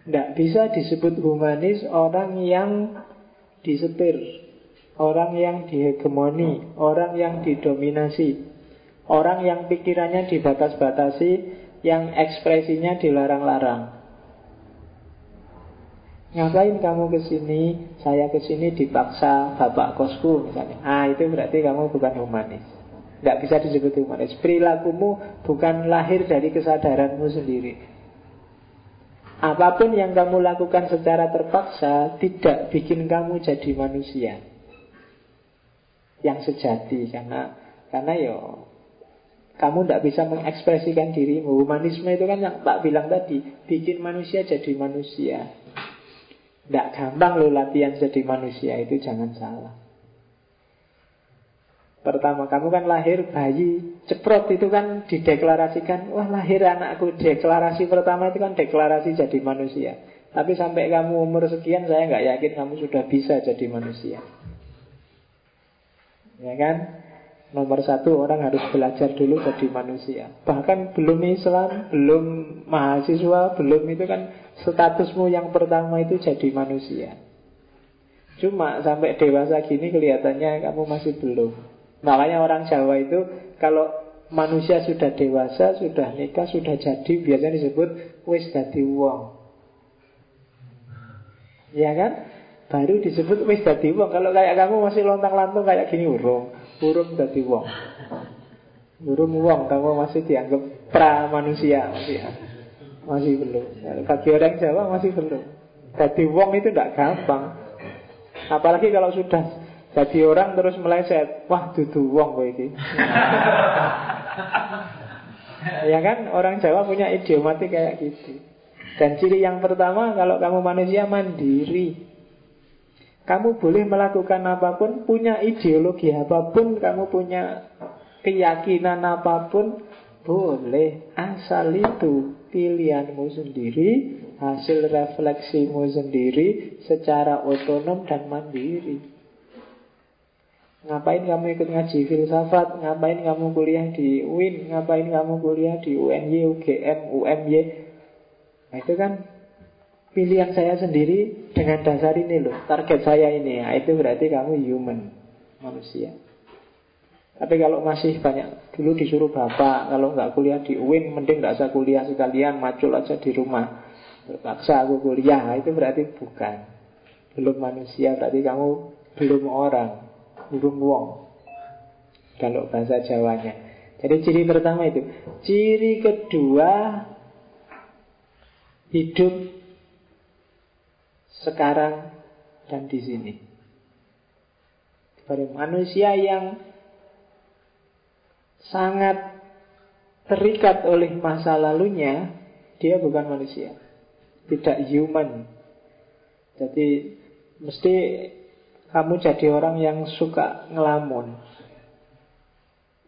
Tidak bisa disebut humanis Orang yang disetir Orang yang dihegemoni Orang yang didominasi Orang yang pikirannya dibatas-batasi Yang ekspresinya dilarang-larang Ngapain kamu ke sini? Saya ke sini dipaksa bapak kosku misalnya. Ah itu berarti kamu bukan humanis. Tidak bisa disebut humanis. Perilakumu bukan lahir dari kesadaranmu sendiri. Apa pun yang kamu lakukan secara terpaksa tidak bikin kamu jadi manusia yang sejati karena karena yo kamu tidak bisa mengekspresikan dirimu. Humanisme itu kan yang tak bilang tadi, bikin manusia jadi manusia. Tidak gampang loh latihan jadi manusia itu jangan salah. Pertama kamu kan lahir bayi ceprot itu kan dideklarasikan Wah lahir anakku Deklarasi pertama itu kan deklarasi jadi manusia Tapi sampai kamu umur sekian Saya nggak yakin kamu sudah bisa jadi manusia Ya kan? Nomor satu orang harus belajar dulu jadi manusia Bahkan belum Islam, belum mahasiswa, belum itu kan Statusmu yang pertama itu jadi manusia Cuma sampai dewasa gini kelihatannya kamu masih belum Makanya orang Jawa itu Kalau manusia sudah dewasa, sudah nikah, sudah jadi Biasanya disebut wis dadi wong Ya kan? Baru disebut wis dadi wong. Kalau kayak kamu masih lontang-lantung kayak gini urung, urung dadi wong. Urung wong, kamu masih dianggap pra manusia masih masih belum. Bagi orang Jawa masih belum. Dadi wong itu tidak gampang. Apalagi kalau sudah jadi orang terus meleset, wah dudu wong kowe iki. ya kan orang Jawa punya idiomatik kayak gitu. Dan ciri yang pertama kalau kamu manusia mandiri. Kamu boleh melakukan apa pun, punya ideologi apa pun, kamu punya keyakinan apa pun, boleh. Asal itu pilihanmu sendiri, hasil refleksimu sendiri, secara otonom dan mandiri. Ngapain kamu ikut ngaji filsafat? Ngapain kamu kuliah di UIN? Ngapain kamu kuliah di UNY, UGM, UMY? Nah itu kan pilihan saya sendiri dengan dasar ini loh Target saya ini. Ya Itu berarti kamu human Manusia. Tapi kalau masih banyak Dulu disuruh bapak Kalau nggak kuliah di UIN Mending nggak usah kuliah sekalian Macul aja di rumah. Terpaksa aku kuliah. Nah, Itu berarti bukan. Belum manusia Berarti kamu belum orang Belum wong. Kalau bahasa Jawanya. Jadi ciri pertama itu. Ciri kedua Hidup sekarang dan di sini. Sebagai manusia yang sangat terikat oleh masa lalunya, dia bukan manusia. Tidak human. Jadi mesti kamu jadi orang yang suka ngelamun.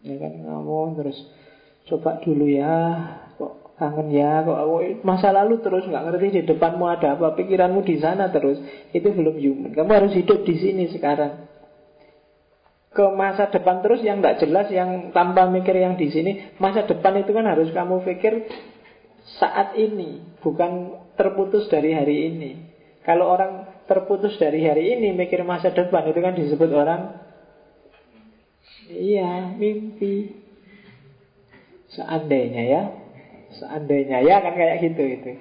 Ya kan ngelamun terus coba dulu ya kangen ya kok masa lalu terus nggak ngerti di depanmu ada apa pikiranmu di sana terus. Itu belum human. Kamu harus hidup di sini sekarang. Ke masa depan terus yang nggak jelas yang tanpa mikir yang di sini masa depan itu kan harus kamu pikir saat ini bukan terputus dari hari ini. Kalau orang terputus dari hari ini mikir masa depan itu kan disebut orang iya mimpi. Seandainya ya Seandainya ya kan kayak gitu itu.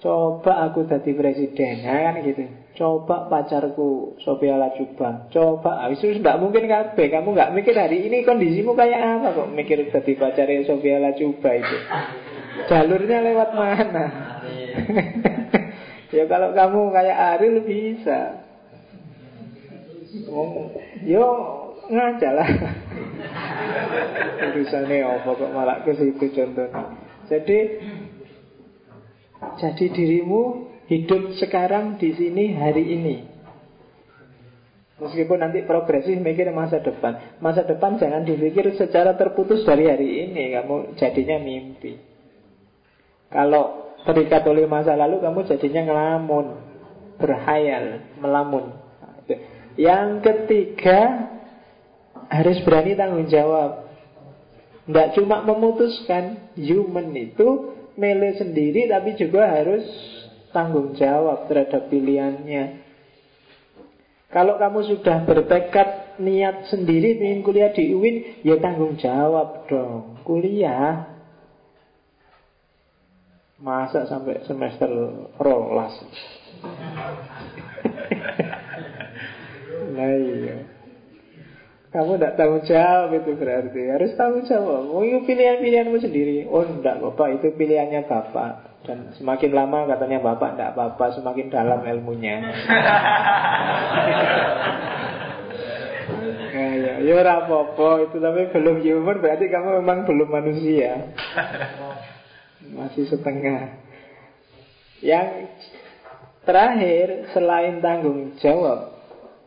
Coba aku jadi presiden, ya kan gitu. Coba pacarku Sophia Lajuba. Coba, ah, itu tidak mungkin kabeh. Kamu nggak mikir hari ini kondisimu kayak apa kok mikir jadi pacarnya Sophia Lajuba itu. Jalurnya lewat mana? ya kalau kamu kayak Ariel bisa. Yo ngajalah. Urusannya apa kok malah ke situ contohnya. Jadi jadi dirimu hidup sekarang di sini hari ini. Meskipun nanti progresif mikir masa depan. Masa depan jangan dipikir secara terputus dari hari ini. Kamu jadinya mimpi. Kalau terikat oleh masa lalu, kamu jadinya ngelamun. Berhayal, melamun. Yang ketiga, harus berani tanggung jawab. Tidak cuma memutuskan Human itu mele sendiri Tapi juga harus tanggung jawab terhadap pilihannya. Kalau kamu sudah bertekad Niat sendiri ingin kuliah di UIN Ya tanggung jawab dong. Kuliah. Masa sampai semester rolas? Nah iya kamu tidak tahu jawab itu berarti. Harus tahu jawab. Oh itu pilihan-pilihanmu sendiri. Oh tidak Bapak itu pilihannya Bapak. Dan semakin lama katanya Bapak tidak apa-apa Semakin dalam ilmunya. Ya, ya, ya rapopo itu. Tapi belum human berarti kamu memang belum manusia. Masih setengah. Yang terakhir selain tanggung jawab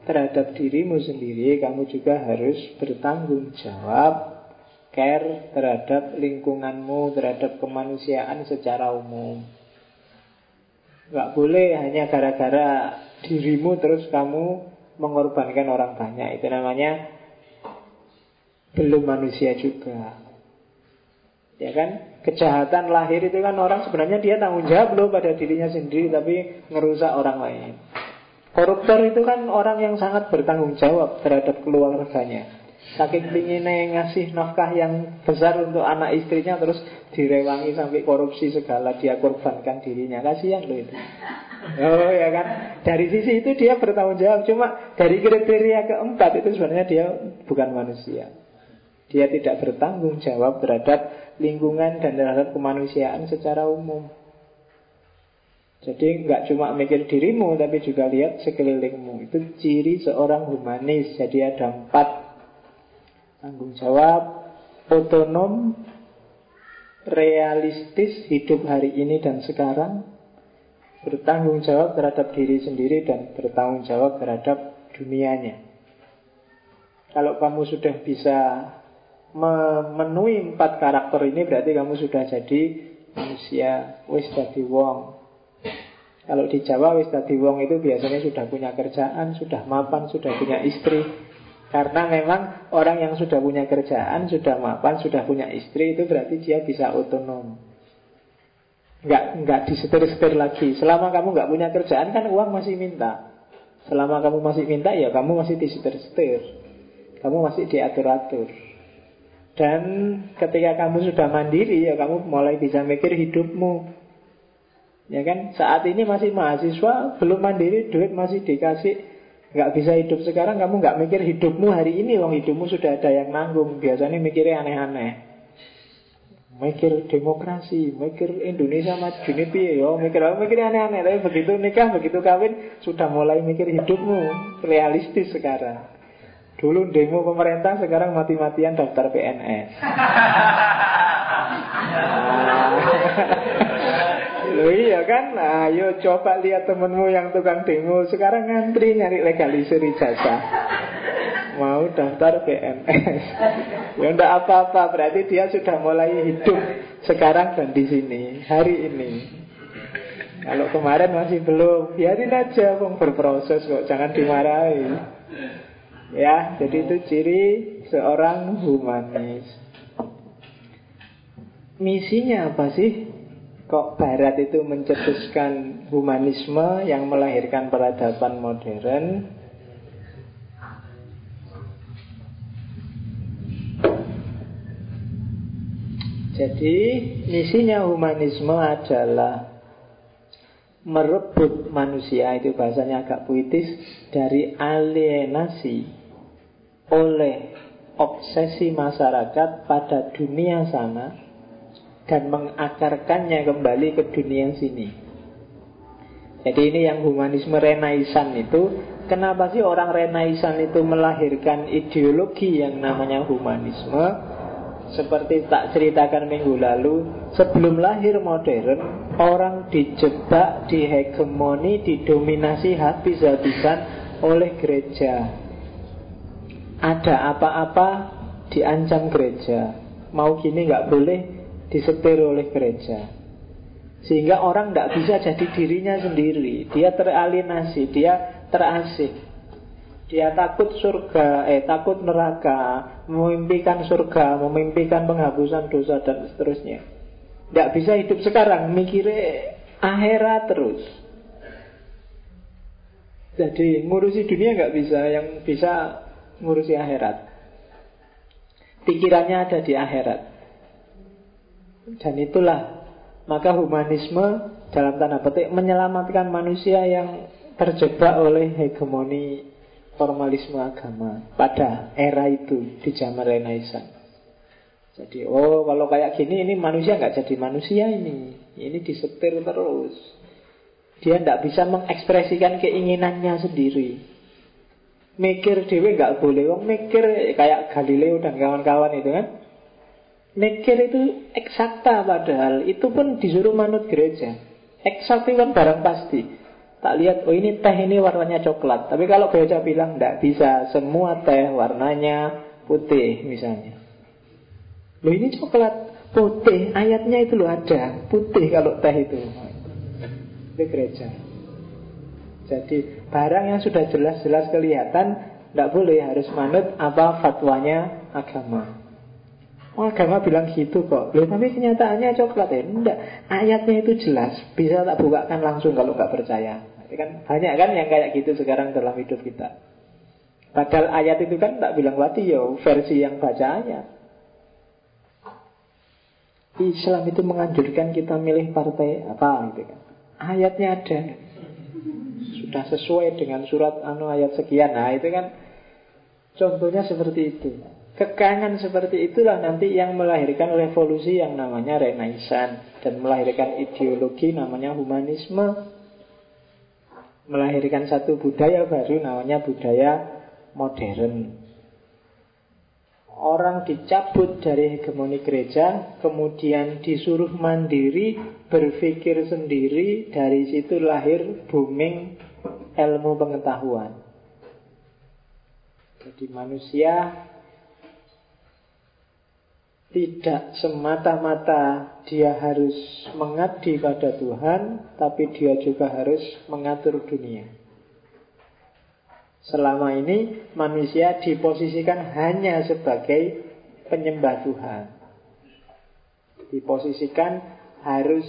terhadap dirimu sendiri kamu juga harus bertanggung jawab care terhadap lingkunganmu, terhadap kemanusiaan secara umum. Gak boleh hanya gara-gara dirimu terus kamu mengorbankan orang banyak. Itu namanya belum manusia juga. Ya kan? Kejahatan lahir itu kan orang sebenarnya dia tanggung jawab loh pada dirinya sendiri tapi ngerusak orang lain. Koruptor itu kan orang yang sangat bertanggung jawab terhadap keluarganya. Saking pinginnya ngasih nafkah yang besar untuk anak istrinya Terus direwangi sampai korupsi segala Dia korbankan dirinya. Kasihan loh itu. Oh ya kan? Dari sisi itu dia bertanggung jawab. Cuma dari kriteria keempat itu sebenarnya dia bukan manusia. Dia tidak bertanggung jawab terhadap lingkungan dan terhadap kemanusiaan secara umum Jadi nggak cuma mikir dirimu tapi juga lihat sekelilingmu. Itu ciri seorang humanis. Jadi ada empat tanggung jawab, otonom, realistis hidup hari ini dan sekarang, bertanggung jawab terhadap diri sendiri dan bertanggung jawab terhadap dunianya. Kalau kamu sudah bisa memenuhi empat karakter ini berarti kamu sudah jadi manusia wis dadi wong kalau di Jawa wis dadi wong itu biasanya sudah punya kerjaan, sudah mapan, sudah punya istri. Karena memang orang yang sudah punya kerjaan, sudah mapan, sudah punya istri itu berarti dia bisa otonom. Enggak, enggak disetir-setir lagi. Selama kamu enggak punya kerjaan kan uang masih minta. Selama kamu masih minta ya kamu masih disetir-setir. Kamu masih diatur-atur. Dan ketika kamu sudah mandiri ya kamu mulai bisa mikir hidupmu. Ya kan, saat ini masih mahasiswa, belum mandiri, duit masih dikasih, nggak bisa hidup sekarang, kamu nggak mikir hidupmu hari ini, wong hidupmu sudah ada yang nanggung. Biasanya mikirnya aneh-aneh. Mikir demokrasi, mikir Indonesia maju ini piye yo, mikir apa mikir aneh-aneh. Tapi begitu nikah, begitu kawin, sudah mulai mikir hidupmu realistis sekarang. Dulu demo pemerintah, sekarang mati-matian daftar PNS. Loh iya kan, nah, ayo coba lihat temenmu yang tukang demo. Sekarang ngantri nyari legalisir ijazah Mau daftar PNS Ya enggak apa-apa, berarti dia sudah mulai hidup Sekarang dan di sini, hari ini. Kalau kemarin masih belum, biarin aja Bang berproses kok, jangan dimarahi. Ya, jadi itu ciri seorang humanis. Misinya apa sih? Kok Barat itu mencetuskan humanisme yang melahirkan peradaban modern? Jadi misinya humanisme adalah merebut manusia itu bahasanya agak puitis dari alienasi oleh obsesi masyarakat pada dunia sana dan mengakarkannya kembali ke dunia sini. Jadi ini yang humanisme renaisan itu. Kenapa sih orang renaisan itu melahirkan ideologi yang namanya humanisme? Seperti tak ceritakan minggu lalu Sebelum lahir modern Orang dijebak, dihegemoni, didominasi habis-habisan oleh gereja. Ada apa-apa diancam gereja. Mau gini nggak boleh disetir oleh gereja. Sehingga orang tidak bisa jadi dirinya sendiri. Dia teralienasi, dia terasing. Dia takut surga, eh takut neraka, memimpikan surga, memimpikan penghapusan dosa dan seterusnya. Tidak bisa hidup sekarang, mikirnya akhirat terus. Jadi ngurusi dunia nggak bisa, yang bisa ngurusi akhirat. Pikirannya ada di akhirat. Dan itulah maka humanisme dalam tanda petik menyelamatkan manusia yang terjebak oleh hegemoni formalisme agama pada era itu di zaman Renaissance. Jadi oh kalau kayak gini ini manusia nggak jadi manusia ini, ini disetir terus. Dia tidak bisa mengekspresikan keinginannya sendiri. Mikir dewe nggak boleh, wong mikir kayak Galileo dan kawan-kawan itu kan Mikir itu eksakta padahal. Itu pun disuruh manut gereja. Eksak itu kan barang pasti. Tak lihat, oh ini teh ini warnanya coklat. Tapi kalau gereja bilang tidak bisa. Semua teh warnanya putih misalnya. Loh ini coklat. Putih, ayatnya itu loh ada. Putih kalau teh itu. Itu gereja. Jadi barang yang sudah jelas-jelas kelihatan Tidak boleh harus manut apa fatwanya agama Oh, agama bilang gitu kok. Loh, tapi kenyataannya coklat ya. Enggak. Ayatnya itu jelas. Bisa tak bukakan langsung kalau nggak percaya. Kan banyak kan yang kayak gitu sekarang dalam hidup kita. Padahal ayat itu kan tak bilang berarti yo versi yang baca. Islam itu menganjurkan kita milih partai apa gitu kan. Ayatnya ada. Sudah sesuai dengan surat anu ayat sekian. Nah, itu kan contohnya seperti itu. Kekangan seperti itulah nanti yang melahirkan revolusi yang namanya Renaissance dan melahirkan ideologi namanya humanisme. Melahirkan satu budaya baru namanya budaya modern. Orang dicabut dari hegemoni gereja, kemudian disuruh mandiri, berpikir sendiri, dari situ lahir booming ilmu pengetahuan. Jadi manusia tidak semata-mata dia harus mengabdi pada Tuhan, tapi dia juga harus mengatur dunia. Selama ini manusia diposisikan hanya sebagai penyembah Tuhan. Diposisikan harus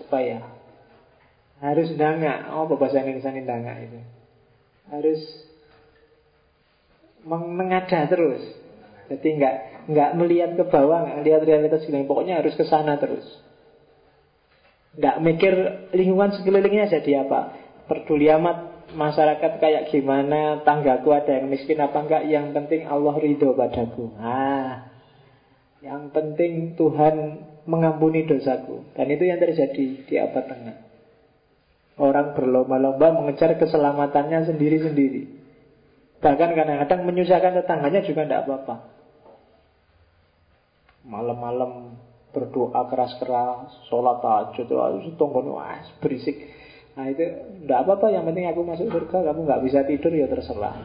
apa ya? Harus danga. Oh, bahasa Indonesia ini danga itu. Harus mengada terus. Jadi nggak nggak melihat ke bawah, nggak melihat realitas sekeliling. Pokoknya harus ke sana terus. Nggak mikir lingkungan sekelilingnya jadi apa. Peduli amat masyarakat kayak gimana, tanggaku ada yang miskin apa enggak. Yang penting Allah ridho padaku. Ah, yang penting Tuhan mengampuni dosaku. Dan itu yang terjadi di abad tengah. Orang berlomba-lomba mengejar keselamatannya sendiri-sendiri. Bahkan kadang-kadang menyusahkan tetangganya juga tidak apa-apa. Malam-malam berdoa keras-keras, sholat tahajud, itu tonggon wah berisik. Nah itu tidak apa-apa, yang penting aku masuk surga, kamu nggak bisa tidur ya terserah.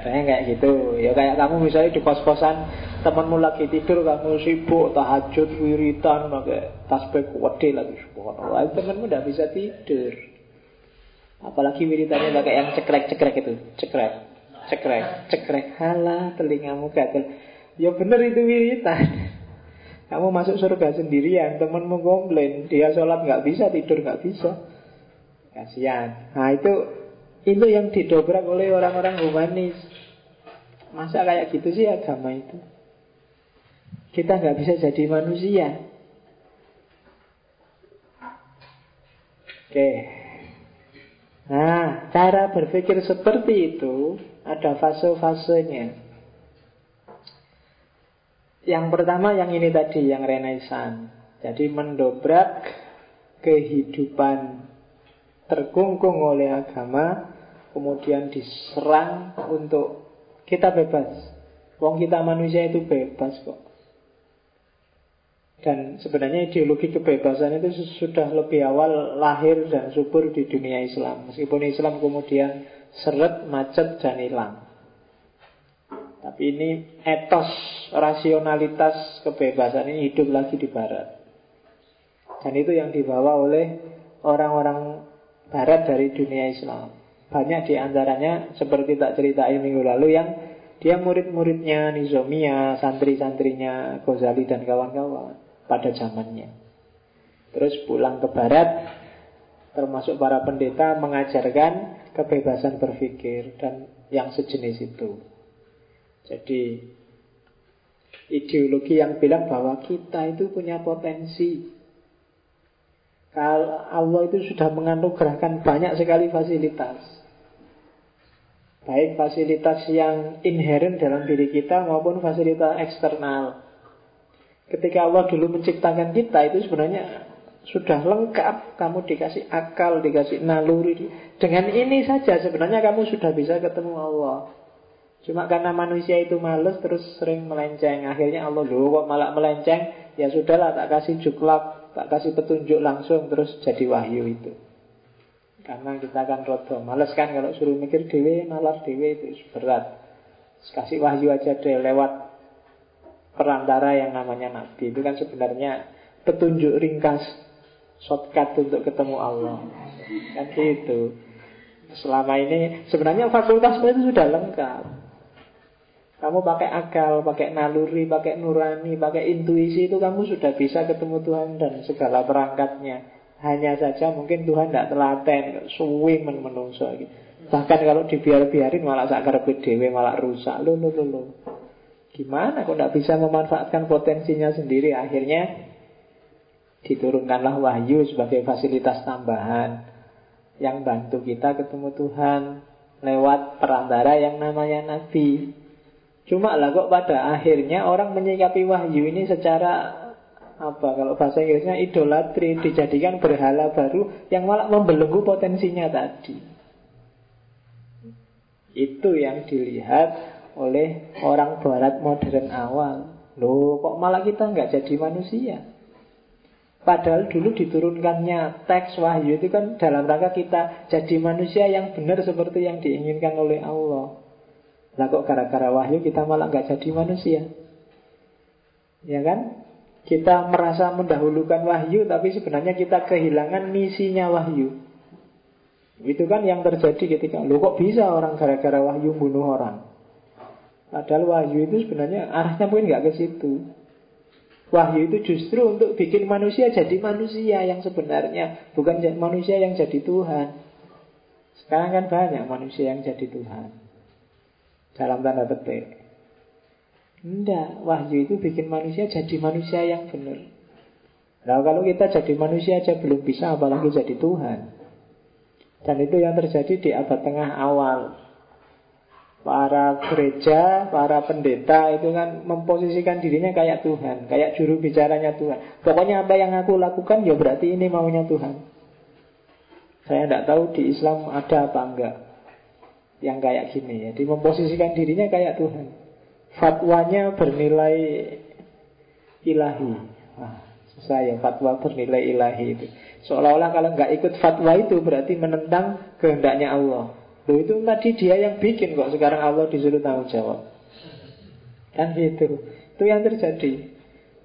Kayak kayak gitu, ya kayak kamu misalnya di kos-kosan temanmu lagi tidur, kamu sibuk tahajud, wiritan, pakai tasbih kuwede lagi, subhanallah, temanmu nggak bisa tidur. Apalagi wiritannya pakai yang cekrek-cekrek itu, cekrek, cekrek, cekrek, halah telingamu gatel. Ya benar itu wiritan. Kamu masuk surga sendirian, temenmu komplain, dia sholat nggak bisa, tidur nggak bisa. Kasihan. Nah itu itu yang didobrak oleh orang-orang humanis. Masa kayak gitu sih agama itu? Kita nggak bisa jadi manusia. Oke. Nah, cara berpikir seperti itu ada fase-fasenya. Yang pertama yang ini tadi, yang renaissance. Jadi mendobrak kehidupan terkungkung oleh agama, kemudian diserang untuk kita bebas. Wong kita manusia itu bebas kok. Dan sebenarnya ideologi kebebasan itu sudah lebih awal lahir dan subur di dunia Islam. Meskipun Islam kemudian seret, macet, dan hilang. Tapi ini etos rasionalitas kebebasan ini hidup lagi di barat. Dan itu yang dibawa oleh orang-orang barat dari dunia Islam. Banyak di antaranya seperti tak ceritain minggu lalu yang dia murid-muridnya Nizomia, santri-santrinya Ghazali dan kawan-kawan pada zamannya. Terus pulang ke barat termasuk para pendeta mengajarkan kebebasan berpikir dan yang sejenis itu. Jadi ideologi yang bilang bahwa kita itu punya potensi. Kalau Allah itu sudah menganugerahkan banyak sekali fasilitas. Baik fasilitas yang inherent dalam diri kita maupun fasilitas eksternal. Ketika Allah dulu menciptakan kita itu sebenarnya sudah lengkap Kamu dikasih akal, dikasih naluri Dengan ini saja sebenarnya kamu sudah bisa ketemu Allah Cuma karena manusia itu males terus sering melenceng. Akhirnya Allah lu kok malah melenceng. Ya sudahlah tak kasih juklak, tak kasih petunjuk langsung terus jadi wahyu itu. Karena kita kan rodo males kan kalau suruh mikir dewe, malas dewe itu berat. kasih wahyu aja deh lewat perantara yang namanya nabi. Itu kan sebenarnya petunjuk ringkas shortcut untuk ketemu Allah. Kan gitu. Selama ini sebenarnya fakultas itu sudah lengkap. Kamu pakai akal, pakai naluri, pakai nurani, pakai intuisi itu kamu sudah bisa ketemu Tuhan dan segala perangkatnya. Hanya saja mungkin Tuhan tidak telaten, suwi menungso gitu. Bahkan kalau dibiar-biarin malah sakar dewe malah rusak. Loh, loh, loh, loh. Gimana kok tidak bisa memanfaatkan potensinya sendiri? Akhirnya diturunkanlah wahyu sebagai fasilitas tambahan yang bantu kita ketemu Tuhan lewat perantara yang namanya Nabi. Cuma lah kok pada akhirnya orang menyikapi wahyu ini secara apa kalau bahasa Inggrisnya idolatri dijadikan berhala baru yang malah membelenggu potensinya tadi. Itu yang dilihat oleh orang barat modern awal. Loh, kok malah kita nggak jadi manusia? Padahal dulu diturunkannya teks wahyu itu kan dalam rangka kita jadi manusia yang benar seperti yang diinginkan oleh Allah. Lah kok gara-gara wahyu kita malah nggak jadi manusia? Ya kan? Kita merasa mendahulukan wahyu tapi sebenarnya kita kehilangan misinya wahyu. Itu kan yang terjadi ketika Loh kok bisa orang gara-gara wahyu bunuh orang Padahal wahyu itu sebenarnya arahnya mungkin nggak ke situ Wahyu itu justru untuk bikin manusia jadi manusia yang sebenarnya Bukan manusia yang jadi Tuhan Sekarang kan banyak manusia yang jadi Tuhan Dalam tanda petik. Enggak, wahyu itu bikin manusia jadi manusia yang benar. Nah kalau kita jadi manusia aja belum bisa apalagi jadi Tuhan. Dan itu yang terjadi di abad tengah awal. Para gereja, para pendeta itu kan memposisikan dirinya kayak Tuhan, kayak juru bicaranya Tuhan. Pokoknya apa yang aku lakukan ya berarti ini maunya Tuhan. Saya tidak tahu di Islam ada apa enggak yang kayak gini ya. Di memposisikan dirinya kayak Tuhan. Fatwanya bernilai ilahi. Wah, saya fatwa bernilai ilahi itu. Seolah-olah kalau nggak ikut fatwa itu berarti menentang kehendaknya Allah. Loh itu tadi dia yang bikin kok Sekarang Allah disuruh tanggung jawab Kan gitu Itu yang terjadi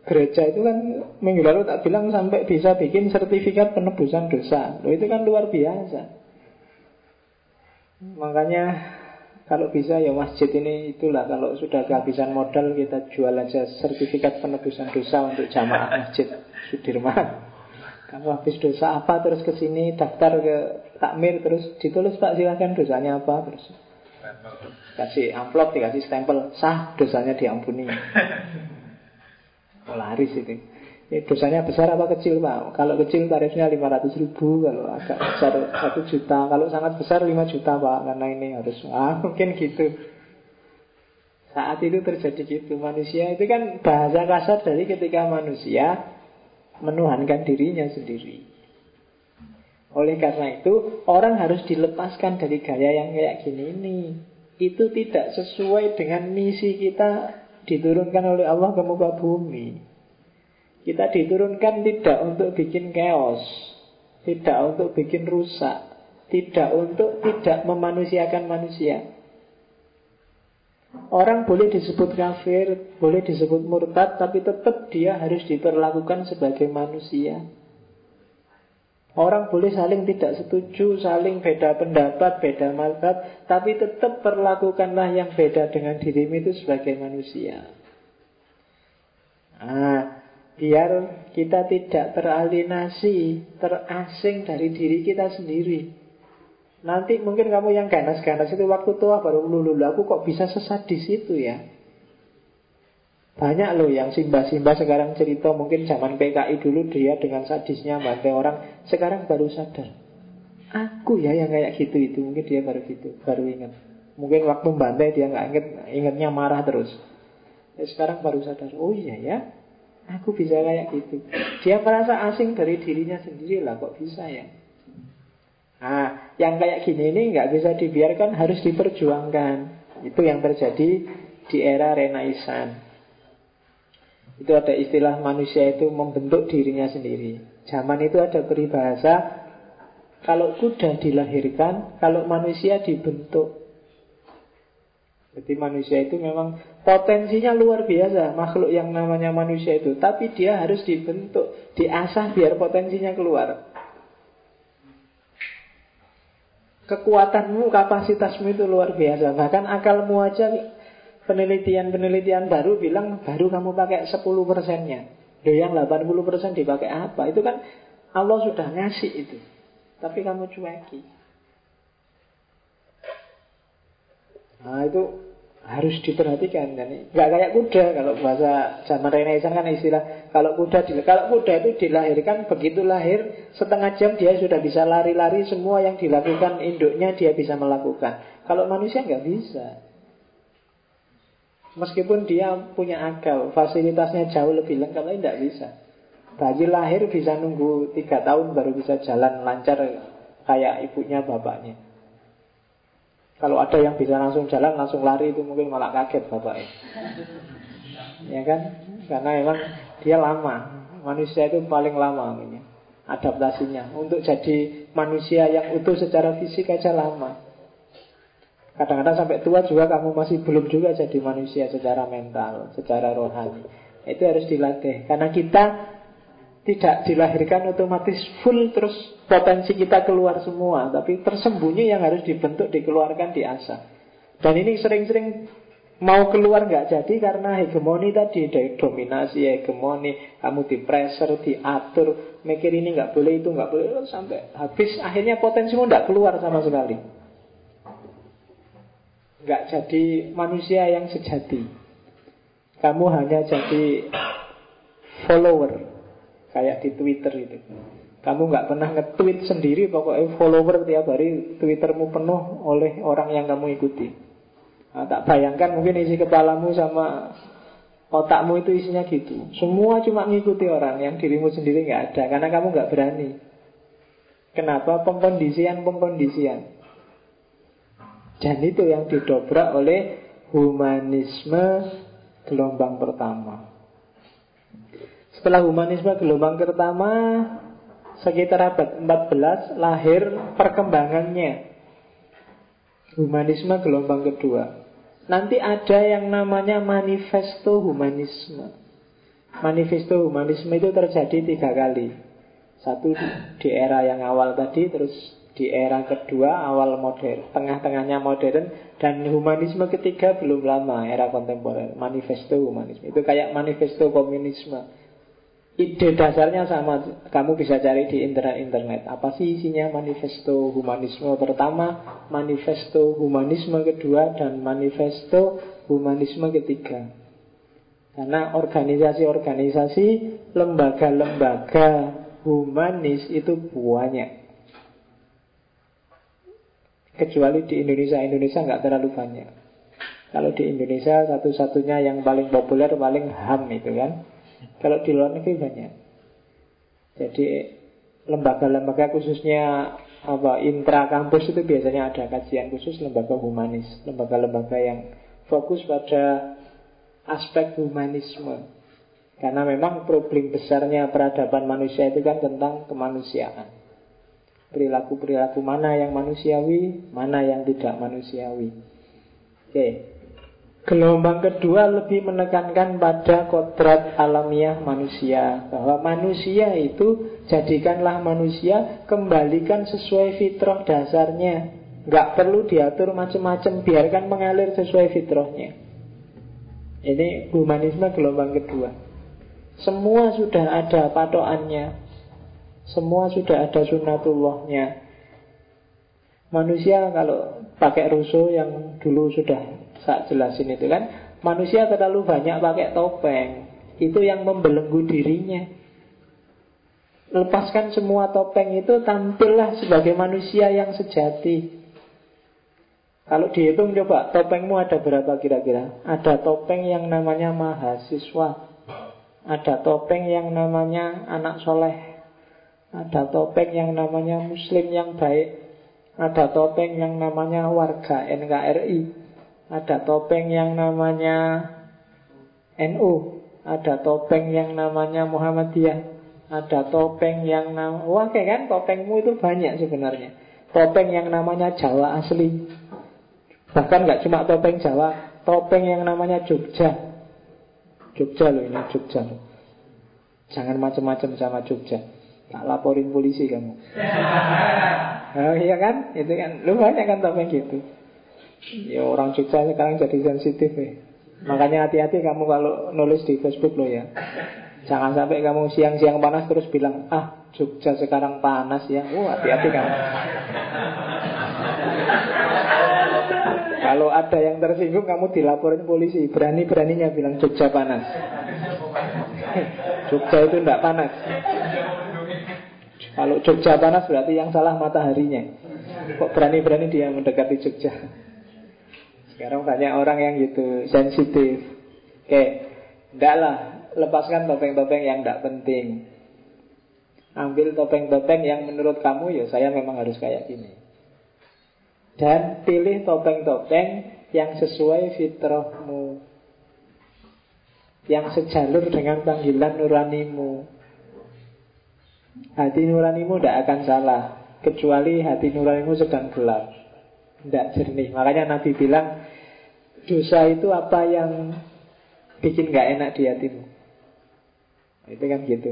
Gereja itu kan minggu lalu tak bilang Sampai bisa bikin sertifikat penebusan dosa Loh itu kan luar biasa Makanya kalau bisa ya masjid ini itulah Kalau sudah kehabisan modal kita jual aja sertifikat penebusan dosa Untuk jamaah masjid Sudirman kamu habis dosa apa terus ke sini daftar ke takmir terus ditulis Pak silakan dosanya apa terus kasih amplop dikasih stempel sah dosanya diampuni. Laris itu. Ini dosanya besar apa kecil Pak? Kalau kecil tarifnya 500 ribu Kalau agak besar 1 juta Kalau sangat besar 5 juta Pak Karena ini harus ah, Mungkin gitu Saat itu terjadi gitu Manusia itu kan bahasa kasar dari ketika manusia menuhankan dirinya sendiri. Oleh karena itu, orang harus dilepaskan dari gaya yang kayak gini ini. Itu tidak sesuai dengan misi kita diturunkan oleh Allah ke muka bumi. Kita diturunkan tidak untuk bikin chaos, tidak untuk bikin rusak, tidak untuk tidak memanusiakan manusia. Orang boleh disebut kafir, boleh disebut murtad, tapi tetap dia harus diperlakukan sebagai manusia. Orang boleh saling tidak setuju, saling beda pendapat, beda mazhab, tapi tetap perlakukanlah yang beda dengan dirimu itu sebagai manusia. Nah, biar kita tidak teralinasi, terasing dari diri kita sendiri. Nanti mungkin kamu yang ganas-ganas itu waktu tua baru lulu aku kok bisa sesat di situ ya. Banyak loh yang simba-simba sekarang cerita mungkin zaman PKI dulu dia dengan sadisnya bantai orang sekarang baru sadar. Aku ya yang kayak gitu itu mungkin dia baru gitu baru ingat. Mungkin waktu bantai dia nggak inget ingatnya marah terus. Ya, sekarang baru sadar oh iya ya aku bisa kayak gitu. Dia merasa asing dari dirinya sendiri lah kok bisa ya. Nah, yang kayak gini ini nggak bisa dibiarkan, harus diperjuangkan. Itu yang terjadi di era Renaissance. Itu ada istilah manusia itu membentuk dirinya sendiri. Zaman itu ada peribahasa, kalau kuda dilahirkan, kalau manusia dibentuk. Jadi manusia itu memang potensinya luar biasa makhluk yang namanya manusia itu. Tapi dia harus dibentuk, diasah biar potensinya keluar. Kekuatanmu, kapasitasmu itu luar biasa. Bahkan akalmu aja penelitian-penelitian baru bilang baru kamu pakai 10 persennya. Loh yang 80 persen dipakai apa? Itu kan Allah sudah ngasih itu. Tapi kamu cueki. Nah itu harus diperhatikan kan nggak kayak kuda kalau bahasa zaman Renaissance kan istilah kalau kuda kalau kuda itu dilahirkan begitu lahir setengah jam dia sudah bisa lari-lari semua yang dilakukan induknya dia bisa melakukan kalau manusia nggak bisa Meskipun dia punya akal, fasilitasnya jauh lebih lengkap, tapi tidak bisa. Bayi lahir bisa nunggu tiga tahun baru bisa jalan lancar kayak ibunya bapaknya. Kalau ada yang bisa langsung jalan, langsung lari itu mungkin malah kaget bapaknya. Ya kan? Karena memang dia lama. Manusia itu paling lama ini adaptasinya. Untuk jadi manusia yang utuh secara fisik aja lama. Kadang-kadang sampai tua juga kamu masih belum juga jadi manusia secara mental, secara rohani. Itu harus dilatih. Karena kita tidak dilahirkan otomatis full terus potensi kita keluar semua. Tapi tersembunyi yang harus dibentuk, dikeluarkan, diasah. Dan ini sering-sering mau keluar nggak jadi karena hegemoni tadi dominasi hegemoni kamu di pressure diatur mikir ini nggak boleh itu nggak boleh sampai habis akhirnya potensimu nggak keluar sama sekali nggak jadi manusia yang sejati. Kamu hanya jadi follower kayak di Twitter itu. Kamu nggak pernah nge-tweet sendiri, pokoknya follower tiap hari Twittermu penuh oleh orang yang kamu ikuti. Nah, tak bayangkan mungkin isi kepalamu sama otakmu itu isinya gitu. Semua cuma ngikuti orang, yang dirimu sendiri nggak ada, karena kamu nggak berani. Kenapa? Pengkondisian-pengkondisian. Dan itu yang didobrak oleh humanisme gelombang pertama. Setelah humanisme gelombang pertama, sekitar abad 14 lahir perkembangannya. Humanisme gelombang kedua. Nanti ada yang namanya manifesto humanisme. Manifesto humanisme itu terjadi tiga kali. Satu di era yang awal tadi, terus di era kedua awal modern, tengah-tengahnya modern dan humanisme ketiga belum lama era kontemporer, manifesto humanisme. Itu kayak manifesto komunisme. Ide dasarnya sama, kamu bisa cari di internet-internet. Apa sih isinya manifesto humanisme pertama, manifesto humanisme kedua, dan manifesto humanisme ketiga. Karena organisasi-organisasi, lembaga-lembaga humanis itu banyak. Kecuali di Indonesia Indonesia nggak terlalu banyak Kalau di Indonesia satu-satunya yang paling populer paling HAM itu kan Kalau di luar negeri banyak Jadi lembaga-lembaga khususnya apa intra kampus itu biasanya ada kajian khusus lembaga humanis Lembaga-lembaga yang fokus pada aspek humanisme Karena memang problem besarnya peradaban manusia itu kan tentang kemanusiaan Perilaku-perilaku mana yang manusiawi, mana yang tidak manusiawi. Oke. Gelombang kedua lebih menekankan pada kodrat alamiah manusia. Bahwa manusia itu jadikanlah manusia Kembalikan sesuai fitrah dasarnya. Nggak perlu diatur macam-macam Biarkan mengalir sesuai fitrahnya. Ini humanisme gelombang kedua. Semua sudah ada patokannya. Semua sudah ada sunatullahnya. Manusia kalau pakai rusuh yang dulu sudah saya jelasin itu kan. Manusia terlalu banyak pakai topeng. Itu yang membelenggu dirinya. Lepaskan semua topeng itu Tampillah sebagai manusia yang sejati. Kalau dihitung coba Topengmu ada berapa kira-kira? Ada topeng yang namanya mahasiswa. Ada topeng yang namanya anak soleh. Ada topeng yang namanya muslim yang baik. Ada topeng yang namanya warga NKRI Ada topeng yang namanya NU Ada topeng yang namanya Muhammadiyah Ada topeng yang namanya Wah kayak kan topengmu itu banyak sebenarnya. Topeng yang namanya Jawa asli. Bahkan nggak cuma topeng Jawa Topeng yang namanya Jogja. Jogja loh ini Jogja Jangan macam-macam sama Jogja. Tak laporin polisi kamu. Oh, Iya kan? Itu kan Lu banyak kan topeng gitu Ya orang Jogja sekarang jadi sensitif ya Makanya hati-hati kamu kalau nulis di Facebook lo ya. Jangan sampai kamu siang-siang panas terus bilang Ah Jogja sekarang panas ya. Oh hati-hati kamu. Kalau ada yang tersinggung kamu dilaporin polisi. Berani-beraninya bilang Jogja panas. Jogja itu tidak panas. Kalau Jogja panas berarti yang salah mataharinya. Kok berani-berani dia mendekati Jogja? Sekarang banyak orang yang gitu sensitif. Oke, ndaklah lepaskan topeng-topeng yang tidak penting. Ambil topeng-topeng yang menurut kamu ya saya memang harus kayak gini. Dan pilih topeng-topeng yang sesuai fitrahmu. Yang sejalur dengan panggilan nuranimu. Hati nuranimu tidak akan salah. Kecuali hati nuranimu sedang gelap. Tidak jernih. Makanya Nabi bilang, dosa itu apa yang bikin gak enak di hatimu. Itu kan gitu.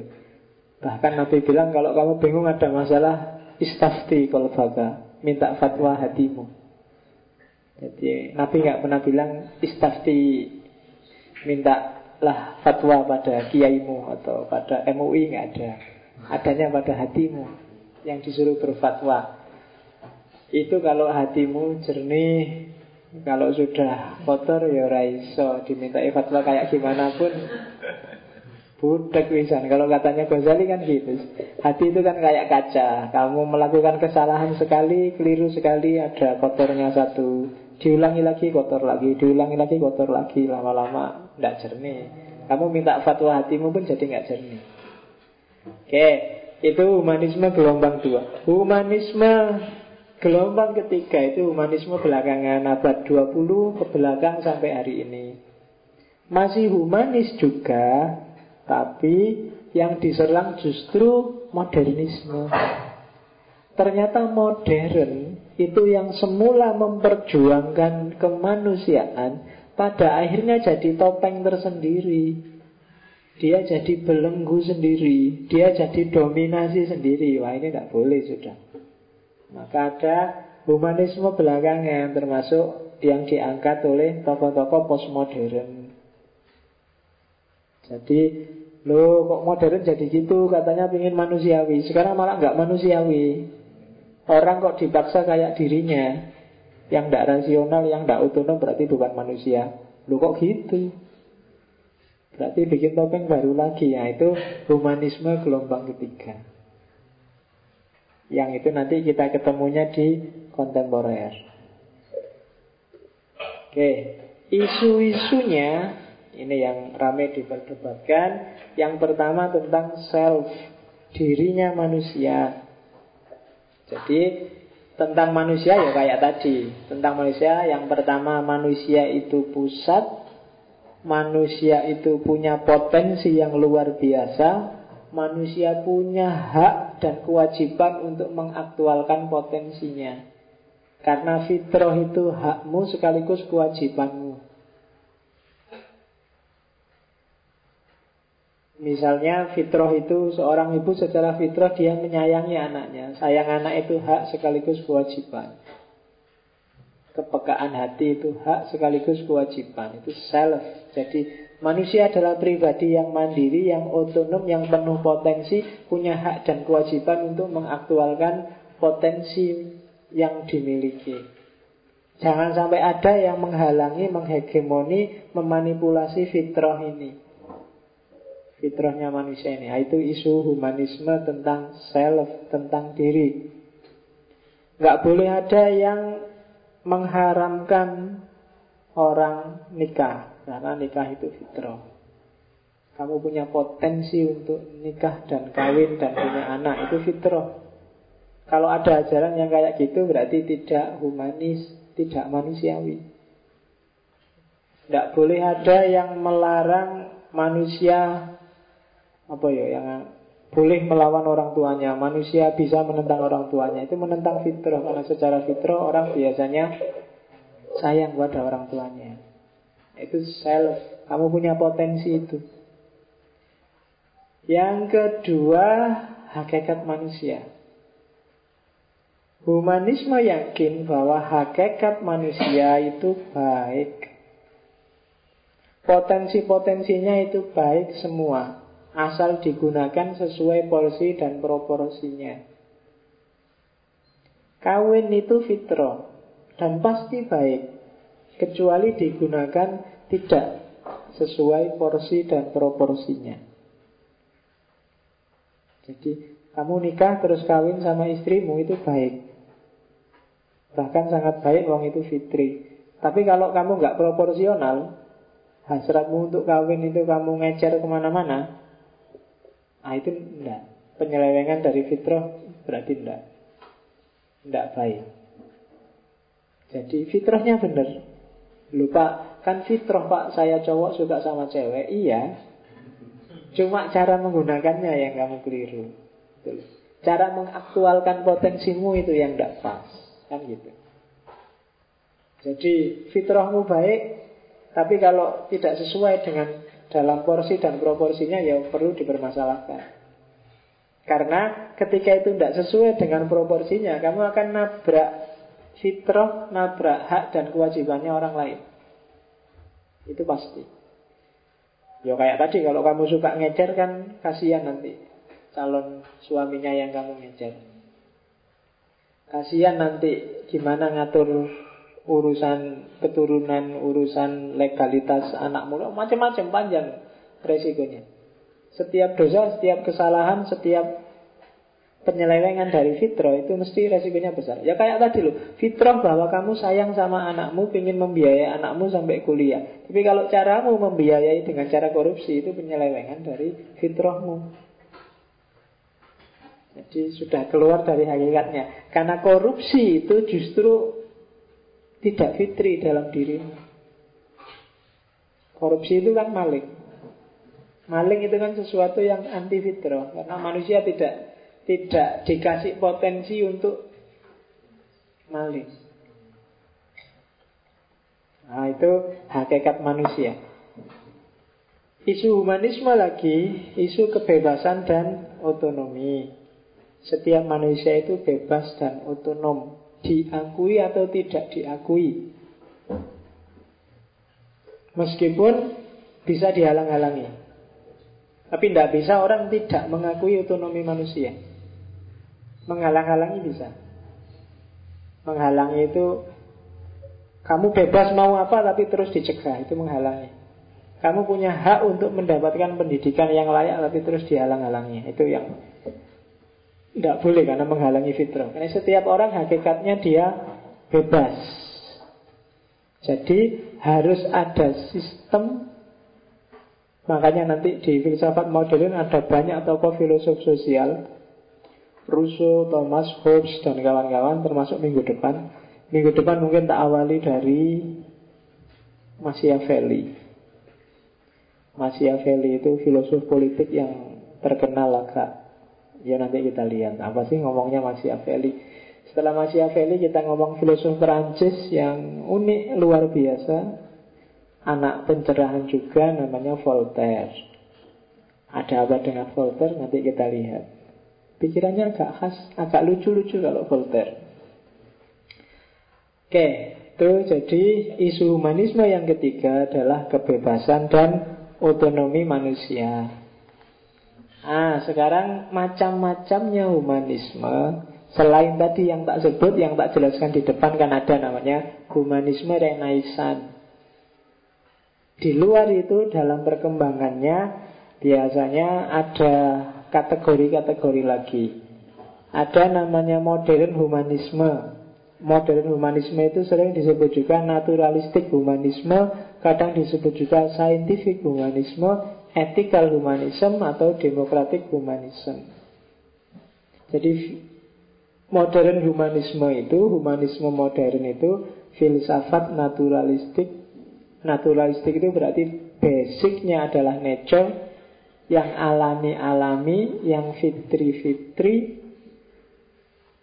Bahkan Nabi bilang kalau kamu bingung ada masalah istafti kalau minta fatwa hatimu. Jadi Nabi nggak pernah bilang istafti minta lah fatwa pada kiaimu atau pada MUI nggak ada. Adanya pada hatimu yang disuruh berfatwa. Itu kalau hatimu jernih, kalau sudah kotor ya raiso diminta fatwa kayak gimana pun. Budak wisan Kalau katanya Ghazali kan gitu. Hati itu kan kayak kaca. Kamu melakukan kesalahan sekali Keliru sekali Ada kotornya satu. Diulangi lagi kotor lagi. Diulangi lagi kotor lagi. Lama-lama tidak jernih. Kamu minta fatwa hatimu pun jadi nggak jernih. Oke Itu humanisme gelombang dua. Humanisme Gelombang ketiga itu humanisme belakangan abad 20 ke belakang sampai hari ini. Masih humanis juga Tapi yang diserang justru modernisme. Ternyata modern itu yang semula memperjuangkan kemanusiaan Pada akhirnya jadi topeng tersendiri. Dia jadi belenggu sendiri Dia jadi dominasi sendiri. Wah ini tidak boleh sudah maka ada humanisme belakangan termasuk yang diangkat oleh tokoh-tokoh postmodern. Jadi lo kok modern jadi gitu? Katanya ingin manusiawi. Sekarang malah nggak manusiawi. Orang kok dipaksa kayak dirinya? Yang tidak rasional, yang tidak otonom berarti bukan manusia. Lo kok gitu? Berarti bikin topeng baru lagi. Ya itu humanisme gelombang ketiga yang itu nanti kita ketemunya di kontemporer. Oke, isu-isunya ini yang ramai diperdebatkan. Yang pertama tentang self, dirinya manusia. Jadi tentang manusia ya kayak tadi. Tentang manusia yang pertama manusia itu pusat, manusia itu punya potensi yang luar biasa, manusia punya hak dan kewajiban untuk mengaktualkan potensinya. Karena fitrah itu hakmu sekaligus kewajibanmu. Misalnya fitrah itu seorang ibu secara fitrah dia menyayangi anaknya. Sayang anak itu hak sekaligus kewajiban. Kepekaan hati itu hak sekaligus kewajiban. Itu self. Jadi Manusia adalah pribadi yang mandiri, yang otonom, yang penuh potensi, punya hak dan kewajiban untuk mengaktualkan potensi yang dimiliki. Jangan sampai ada yang menghalangi, menghegemoni, memanipulasi fitrah ini. Fitrahnya manusia ini. Itu isu humanisme tentang self, tentang diri. Gak boleh ada yang mengharamkan orang nikah karena nikah itu fitrah. Kamu punya potensi untuk nikah dan kawin dan punya anak Itu fitrah. Kalau ada ajaran yang kayak gitu berarti tidak humanis Tidak manusiawi. Tidak boleh ada yang melarang manusia Apa ya yang boleh melawan orang tuanya. Manusia bisa menentang orang tuanya. Itu menentang fitrah. Karena secara fitrah orang biasanya sayang pada orang tuanya itu self. Kamu punya potensi itu. Yang kedua, hakikat manusia. Humanisme yakin bahwa hakikat manusia itu baik. Potensi-potensinya itu baik semua. Asal digunakan sesuai porsi dan proporsinya. Kawin itu fitrah dan pasti baik kecuali digunakan tidak sesuai porsi dan proporsinya. Jadi kamu nikah terus kawin sama istrimu itu baik. Bahkan sangat baik wong itu fitri. Tapi kalau kamu nggak proporsional, hasratmu untuk kawin itu kamu ngecer ke mana-mana, nah itu enggak. Penyelewengan dari fitrah berarti enggak. Enggak baik. Jadi fitrahnya benar. Lupa, kan fitrah pak saya cowok suka sama cewek. Iya. Cuma cara menggunakannya yang kamu keliru. Cara mengaktualkan potensimu itu yang tidak pas. Kan gitu. Jadi fitrahmu baik, tapi kalau tidak sesuai dengan dalam porsi dan proporsinya ya perlu dipermasalahkan. Karena ketika itu tidak sesuai dengan proporsinya, kamu akan nabrak fitrah, nabrak hak dan kewajibannya orang lain. Itu pasti. Ya kayak tadi kalau kamu suka ngecer kan kasihan nanti calon suaminya yang kamu ngecer. Kasihan nanti gimana ngatur urusan keturunan, urusan legalitas anak muda, macam-macam panjang resikonya. Setiap dosa, setiap kesalahan, setiap penyelewengan dari fitrah itu mesti resikonya besar. Ya kayak tadi loh, fitrah bahwa kamu sayang sama anakmu, ingin membiayai anakmu sampai kuliah. Tapi kalau caramu membiayai dengan cara korupsi itu penyelewengan dari fitrahmu. Jadi sudah keluar dari hakikatnya. Karena korupsi itu justru tidak fitri dalam dirimu. Korupsi itu kan maling. Maling itu kan sesuatu yang anti fitrah karena manusia tidak tidak dikasih potensi untuk maling. Nah, itu hakikat manusia. Isu humanisme lagi, isu kebebasan dan otonomi. Setiap manusia itu bebas dan otonom diakui atau tidak diakui. Meskipun bisa dihalang-halangi. Tapi tidak bisa orang tidak mengakui otonomi manusia. Menghalang-halangi bisa. Menghalangi itu kamu bebas mau apa tapi terus dicegah, itu menghalangi. Kamu punya hak untuk mendapatkan pendidikan yang layak tapi terus dihalang-halangi. Itu yang tidak boleh karena menghalangi fitrah. Karena setiap orang hakikatnya dia bebas. Jadi harus ada sistem Makanya nanti di filsafat modern ada banyak tokoh filosof sosial Rousseau, Thomas Hobbes, dan kawan-kawan termasuk minggu depan Minggu depan mungkin tak awali dari Machiavelli Machiavelli itu filosof politik yang terkenal agak Ya nanti kita lihat apa sih ngomongnya Machiavelli. Setelah Machiavelli kita ngomong filosof Perancis yang unik luar biasa. Anak pencerahan juga namanya Voltaire. Ada apa dengan Voltaire nanti kita lihat. Pikirannya agak khas, agak lucu-lucu kalau Voltaire. Oke, itu jadi isu humanisme yang ketiga adalah kebebasan dan otonomi manusia. Ah, sekarang macam-macamnya humanisme Selain tadi yang tak sebut, yang tak jelaskan di depan kan ada namanya humanisme renaissance. Di luar itu dalam perkembangannya biasanya ada kategori-kategori lagi. Ada namanya modern humanisme. Modern humanisme itu sering disebut juga naturalistik humanisme, kadang disebut juga scientific humanisme, ethical humanism atau democratic humanism. Jadi modern humanisme itu, humanisme modern itu filsafat naturalistik. Naturalistik itu berarti basicnya adalah nature yang alami-alami, yang fitri-fitri,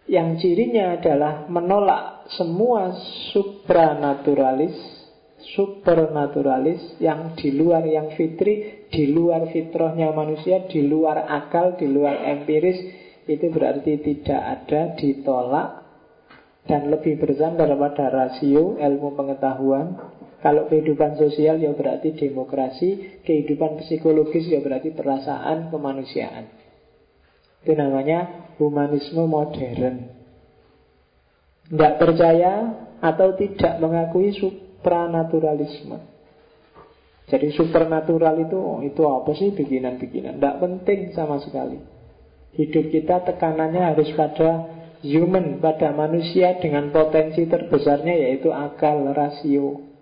yang cirinya adalah menolak semua supranaturalis supernaturalis yang di luar yang fitri, di luar fitrahnya manusia, di luar akal, di luar empiris, itu berarti tidak ada, ditolak, dan lebih bersandar pada rasio ilmu pengetahuan. Kalau kehidupan sosial ya berarti demokrasi, kehidupan psikologis ya berarti perasaan kemanusiaan. Itu namanya humanisme modern. Tidak percaya atau tidak mengakui pranaturalisme. Jadi supernatural itu oh, itu apa sih bikinan-bikinan? Tidak penting sama sekali. Hidup kita tekanannya harus pada human, pada manusia dengan potensi terbesarnya yaitu akal rasio.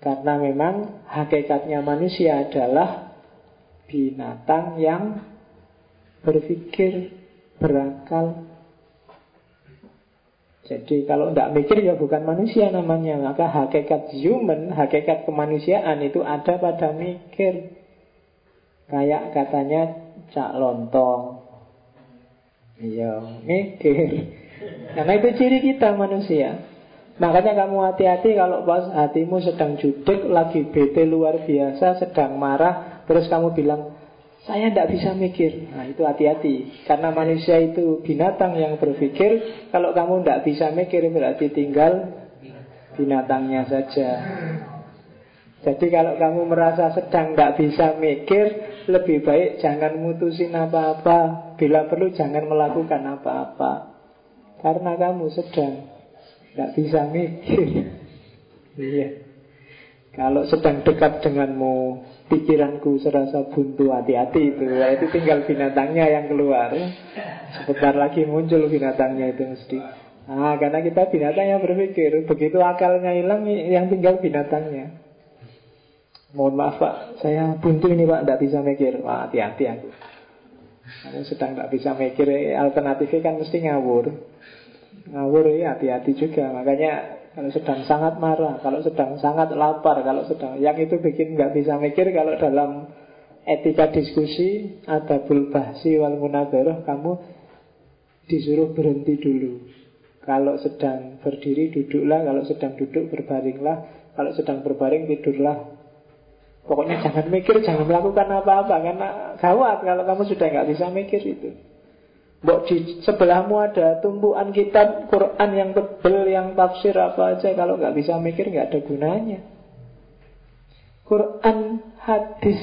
Karena memang hakikatnya manusia adalah binatang yang berpikir, berakal. Jadi kalau tidak mikir ya bukan manusia namanya. Maka hakikat human, hakikat kemanusiaan itu ada pada mikir. Kayak katanya cak lontong. Iya, mikir. Karena itu ciri kita manusia Makanya kamu hati-hati kalau pas hatimu sedang judik, lagi bete luar biasa, sedang marah, terus kamu bilang, saya tidak bisa mikir. Nah itu hati-hati. Karena manusia itu binatang yang berpikir. Kalau kamu tidak bisa mikir berarti tinggal binatangnya saja. Jadi kalau kamu merasa sedang tidak bisa mikir, lebih baik jangan mutusin apa-apa. Bila perlu jangan melakukan apa-apa. Karena kamu sedang tidak bisa mikir. Iya. Kalau sedang dekat denganmu Pikiranku serasa buntu hati-hati itu. Ya, Itu tinggal binatangnya yang keluar. Sebentar lagi muncul binatangnya itu mesti. Ah, karena kita binatang yang berpikir Begitu akalnya hilang Yang tinggal binatangnya. Mohon maaf pak. Saya buntu ini pak. Tidak bisa mikir. Hati-hati aku. Kamu sedang tidak bisa mikir Alternatifnya kan mesti ngawur Ngawur ya hati-hati juga Makanya kalau sedang sangat marah, kalau sedang sangat lapar, kalau sedang yang itu bikin nggak bisa mikir kalau dalam etika diskusi ada bulbahsi wal munadharah kamu disuruh berhenti dulu. Kalau sedang berdiri duduklah, kalau sedang duduk berbaringlah, kalau sedang berbaring tidurlah. Pokoknya jangan mikir, jangan melakukan apa-apa karena gawat kalau kamu sudah nggak bisa mikir itu. Mbok di sebelahmu ada tumpuan kitab Quran yang tebel, yang tafsir apa aja. Kalau nggak bisa mikir nggak ada gunanya. Quran hadis.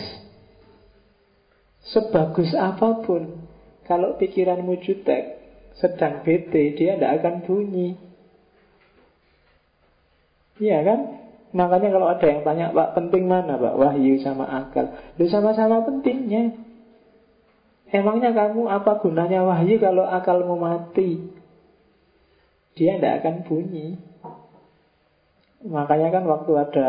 Sebagus apa pun. Kalau pikiranmu jutek Sedang bete Dia tidak akan bunyi. Iya kan? Makanya kalau ada yang tanya Pak penting mana Pak? Wahyu sama akal. Lu sama-sama pentingnya Emangnya kamu apa gunanya wahyu kalau akalmu mati? Dia tidak akan bunyi. Makanya kan waktu ada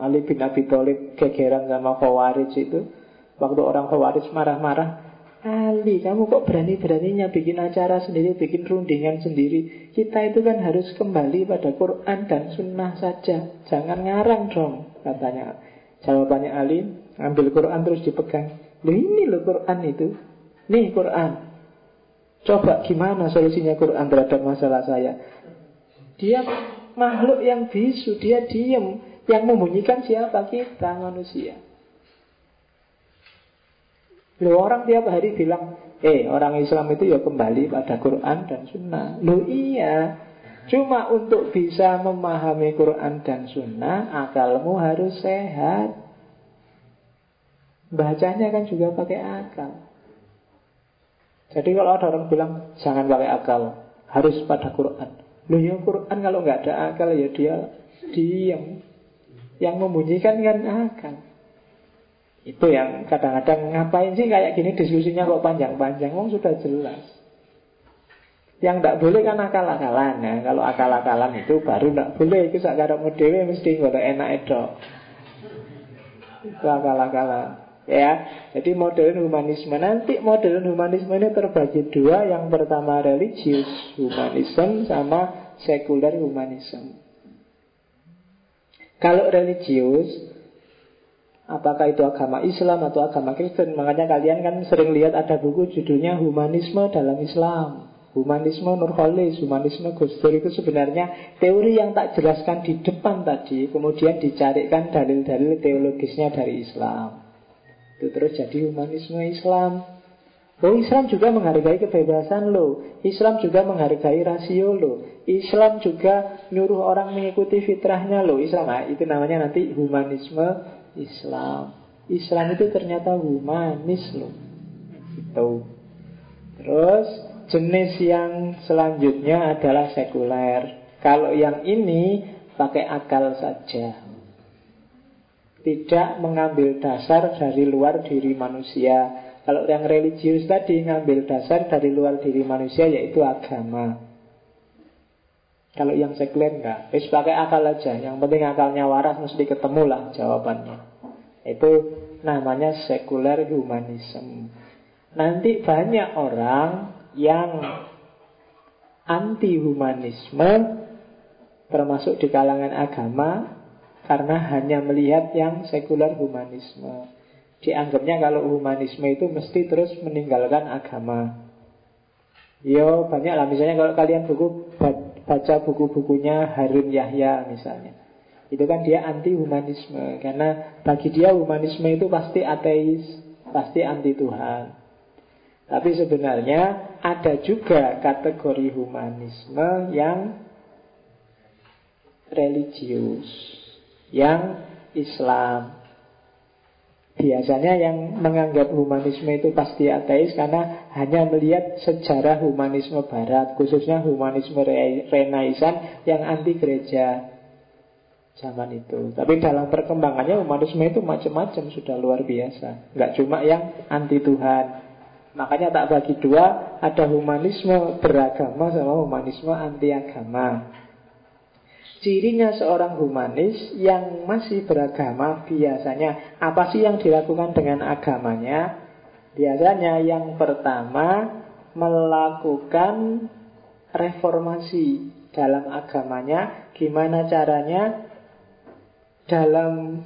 Ali bin Abi Thalib gegeran sama Khawarij itu, waktu orang Khawarij marah-marah, Ali, kamu kok berani-beraninya bikin acara sendiri, bikin rundingan sendiri? Kita itu kan harus kembali pada Quran dan Sunnah saja. Jangan ngarang dong, katanya. Jawabannya Ali, ambil Quran terus dipegang. Loh ini loh Quran itu. Nih Quran. Coba gimana solusinya Quran terhadap masalah saya? Dia makhluk yang bisu Dia diem. Yang membunyikan siapa? Kita manusia. Loh orang tiap hari bilang Eh orang Islam itu ya kembali pada Quran dan Sunnah. Loh iya. Cuma untuk bisa memahami Quran dan Sunnah Akalmu harus sehat Bacanya kan juga pakai akal. Jadi kalau ada orang bilang jangan pakai akal, harus pada Quran. Loh ya Quran kalau nggak ada akal ya dia diam. Yang membunyikan kan akal. Itu yang kadang-kadang ngapain sih kayak gini diskusinya kok panjang-panjang, Wong sudah jelas. Yang tidak boleh kan akal-akalan ya. Kalau akal-akalan itu baru tidak boleh. Itu sekarang model mesti nggak enak itu. Itu akal-akalan. Ya, jadi modern humanisme nanti modern humanisme ini terbagi dua. Yang pertama religius humanisme sama sekuler humanisme. Kalau religius, apakah itu agama Islam atau agama Kristen? Makanya kalian kan sering lihat ada buku judulnya Humanisme dalam Islam. Humanisme Nurholis, humanisme Gus itu sebenarnya teori yang tak jelaskan di depan tadi, kemudian dicarikan dalil-dalil teologisnya dari Islam. Itu terus jadi humanisme Islam. Oh Islam juga menghargai kebebasan lo. Islam juga menghargai rasio lo. Islam juga nyuruh orang mengikuti fitrahnya lo. Islam nah, itu namanya nanti humanisme Islam. Islam itu ternyata humanis lo. Itu Terus jenis yang selanjutnya adalah sekuler. Kalau yang ini pakai akal saja tidak mengambil dasar dari luar diri manusia. Kalau yang religius tadi ngambil dasar dari luar diri manusia yaitu agama. Kalau yang sekuler enggak. Wis pakai akal aja. Yang penting akalnya waras mesti ketemulah jawabannya. Itu namanya sekuler humanisme. Nanti banyak orang yang anti humanisme termasuk di kalangan agama karena hanya melihat yang sekuler humanisme. Dianggapnya kalau humanisme itu mesti terus meninggalkan agama. Yo banyak lah misalnya kalau kalian buku baca buku-bukunya Harun Yahya misalnya. Itu kan dia anti humanisme karena bagi dia humanisme itu pasti ateis, pasti anti Tuhan. Tapi sebenarnya ada juga kategori humanisme yang religius, yang Islam. Biasanya yang menganggap humanisme itu pasti ateis karena hanya melihat sejarah humanisme barat, khususnya humanisme Renaisan yang anti gereja zaman itu. Tapi dalam perkembangannya humanisme itu macam-macam sudah luar biasa. Nggak cuma yang anti Tuhan. Makanya tak bagi dua, ada humanisme beragama sama humanisme anti agama. Cirinya seorang humanis yang masih beragama biasanya apa sih yang dilakukan dengan agamanya? Biasanya yang pertama melakukan reformasi dalam agamanya. Gimana caranya? dalam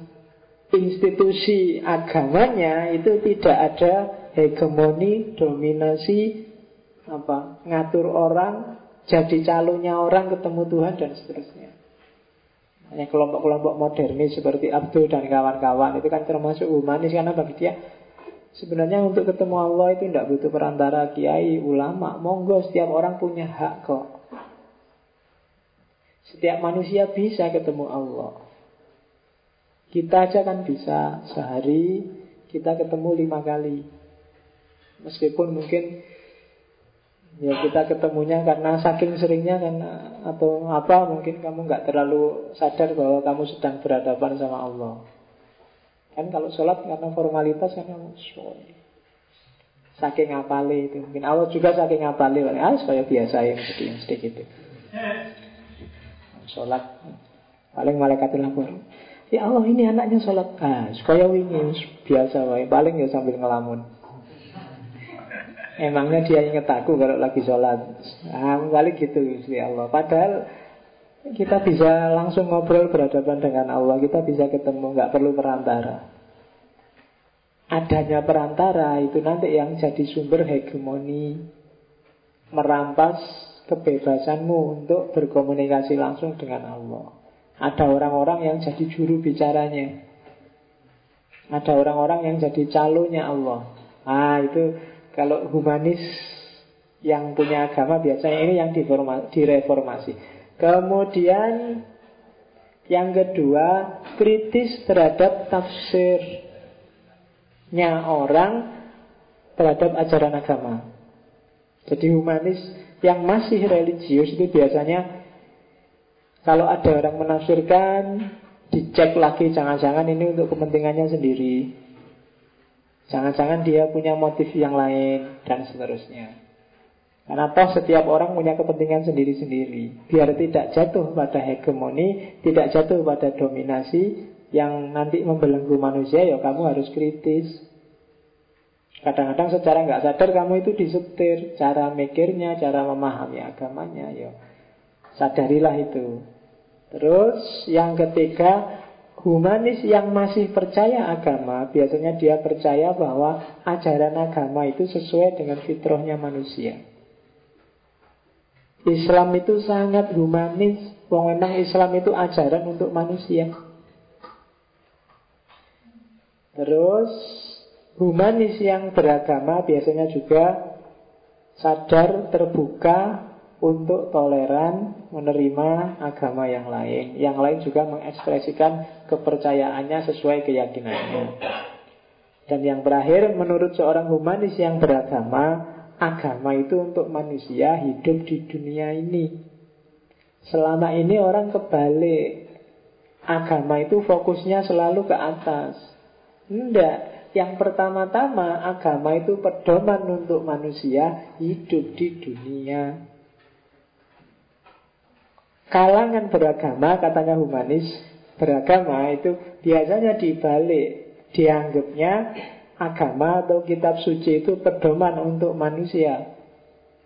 institusi agamanya itu tidak ada hegemoni, dominasi, apa ngatur orang, jadi calonnya orang ketemu Tuhan dan seterusnya. Hanya kelompok-kelompok modernis seperti Abdul dan kawan-kawan itu kan termasuk humanis karena bagi dia sebenarnya untuk ketemu Allah itu tidak butuh perantara kiai, ulama, monggo setiap orang punya hak kok. Setiap manusia bisa ketemu Allah. Kita aja kan bisa sehari kita ketemu lima kali. Meskipun mungkin ya kita ketemunya karena saking seringnya karena atau apa mungkin kamu nggak terlalu sadar bahwa kamu sedang berhadapan sama Allah. Kan kalau sholat karena formalitas kan kamu saking apale itu mungkin Allah juga saking apale ah supaya biasa yang sedikit sedikit itu. Sholat paling malaikat lapor Ya Allah ini anaknya sholat. Ah, Supaya wingi biasa wae. Paling ya sambil ngelamun Emangnya dia inget aku kalau lagi sholat? Ah, Paling gitu ya Allah. Padahal kita bisa langsung ngobrol berhadapan dengan Allah. Kita bisa ketemu, nggak perlu perantara. Adanya perantara itu nanti yang jadi sumber hegemoni Merampas kebebasanmu untuk berkomunikasi langsung dengan Allah. Ada orang-orang yang jadi juru bicaranya. Ada orang-orang yang jadi calonnya Allah. Ah itu kalau humanis yang punya agama biasanya ini yang direformasi. Kemudian yang kedua kritis terhadap tafsirnya orang terhadap ajaran agama. Jadi humanis yang masih religius itu biasanya kalau ada orang menafsirkan, dicek lagi jangan-jangan ini untuk kepentingannya sendiri. Jangan-jangan dia punya motif yang lain dan seterusnya. Karena toh setiap orang punya kepentingan sendiri-sendiri. Biar tidak jatuh pada hegemoni, tidak jatuh pada dominasi yang nanti membelenggu manusia, ya kamu harus kritis. Kadang-kadang secara nggak sadar kamu itu disetir cara mikirnya, cara memahami agamanya, ya sadarilah itu. Terus yang ketiga Humanis yang masih percaya agama Biasanya dia percaya bahwa Ajaran agama itu sesuai dengan fitrahnya manusia. Islam itu sangat humanis. Wong Islam itu ajaran untuk manusia. Terus Humanis yang beragama biasanya juga sadar, terbuka untuk toleran menerima agama yang lain. Yang lain juga mengekspresikan kepercayaannya sesuai keyakinannya. Dan yang terakhir, menurut seorang humanis yang beragama, agama itu untuk manusia hidup di dunia ini. Selama ini orang kebalik. Agama itu fokusnya selalu ke atas. Tidak, yang pertama-tama agama itu pedoman untuk manusia hidup di dunia Kalangan beragama, katanya humanis, beragama itu biasanya dibalik. Dianggapnya agama atau kitab suci itu pedoman untuk manusia.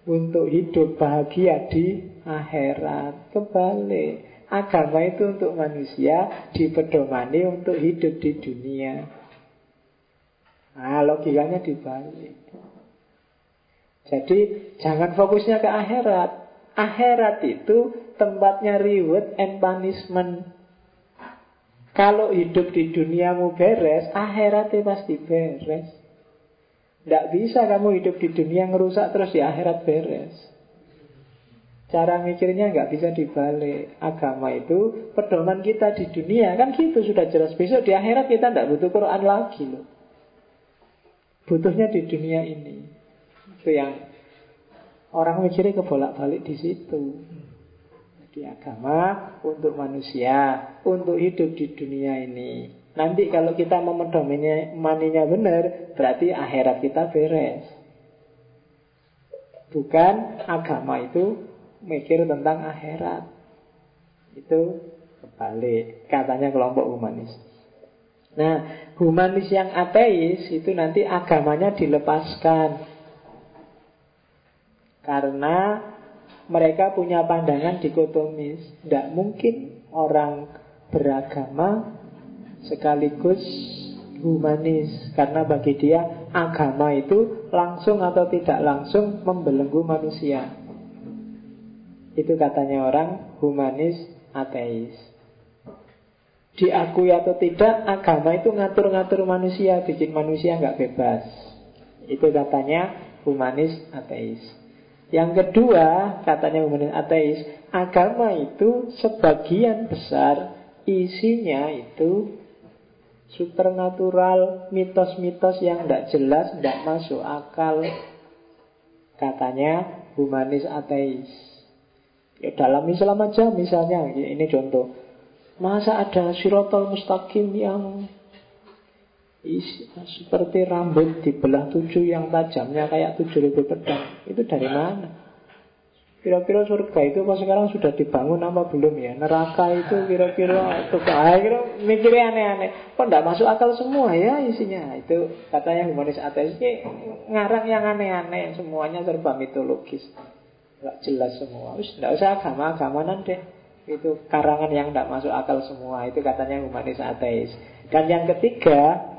Untuk hidup bahagia di akhirat. Kebalik. Agama itu untuk manusia dipedomani untuk hidup di dunia. Nah, logikanya dibalik. Jadi jangan fokusnya ke akhirat. Akhirat itu tempatnya reward and punishment. Kalau hidup di duniamu beres, akhiratnya pasti beres. Tidak bisa kamu hidup di dunia ngerusak terus di akhirat beres. Cara mikirnya nggak bisa dibalik. Agama itu pedoman kita di dunia kan gitu sudah jelas. Besok di akhirat kita tidak butuh Quran lagi loh. Butuhnya di dunia ini. Itu yang orang mikirnya kebolak-balik di situ. Jadi agama untuk manusia, untuk hidup di dunia ini. Nanti kalau kita memedominya maninya benar, berarti akhirat kita beres. Bukan agama itu mikir tentang akhirat. Itu kebalik, katanya kelompok humanis. Nah, humanis yang ateis itu nanti agamanya dilepaskan. Karena mereka punya pandangan dikotomis. Tidak mungkin orang beragama sekaligus humanis. Karena bagi dia agama itu langsung atau tidak langsung membelenggu manusia. Itu katanya orang humanis ateis. Diakui atau tidak, agama itu ngatur-ngatur manusia, bikin manusia nggak bebas. Itu katanya humanis ateis. Yang kedua, katanya humanis ateis, agama itu sebagian besar isinya itu supernatural, mitos-mitos yang tidak jelas, tidak masuk akal. Katanya humanis ateis. Ya dalam Islam aja misalnya, ini contoh. Masa ada sirotol mustaqim yang seperti rambut dibelah tujuh yang tajamnya kayak tujuh ribu pedang. Itu dari mana? Kira-kira surga itu pas sekarang sudah dibangun apa belum ya? Neraka itu kira-kira itu ah, kira mikirnya aneh-aneh. Kok tidak masuk akal semua ya isinya? Itu katanya humanis ateis ngarang yang aneh-aneh, semuanya serba mitologis. Gak jelas semua Wis, Gak usah agama-agama nanti Itu karangan yang tidak masuk akal semua Itu katanya humanis ateis Dan yang ketiga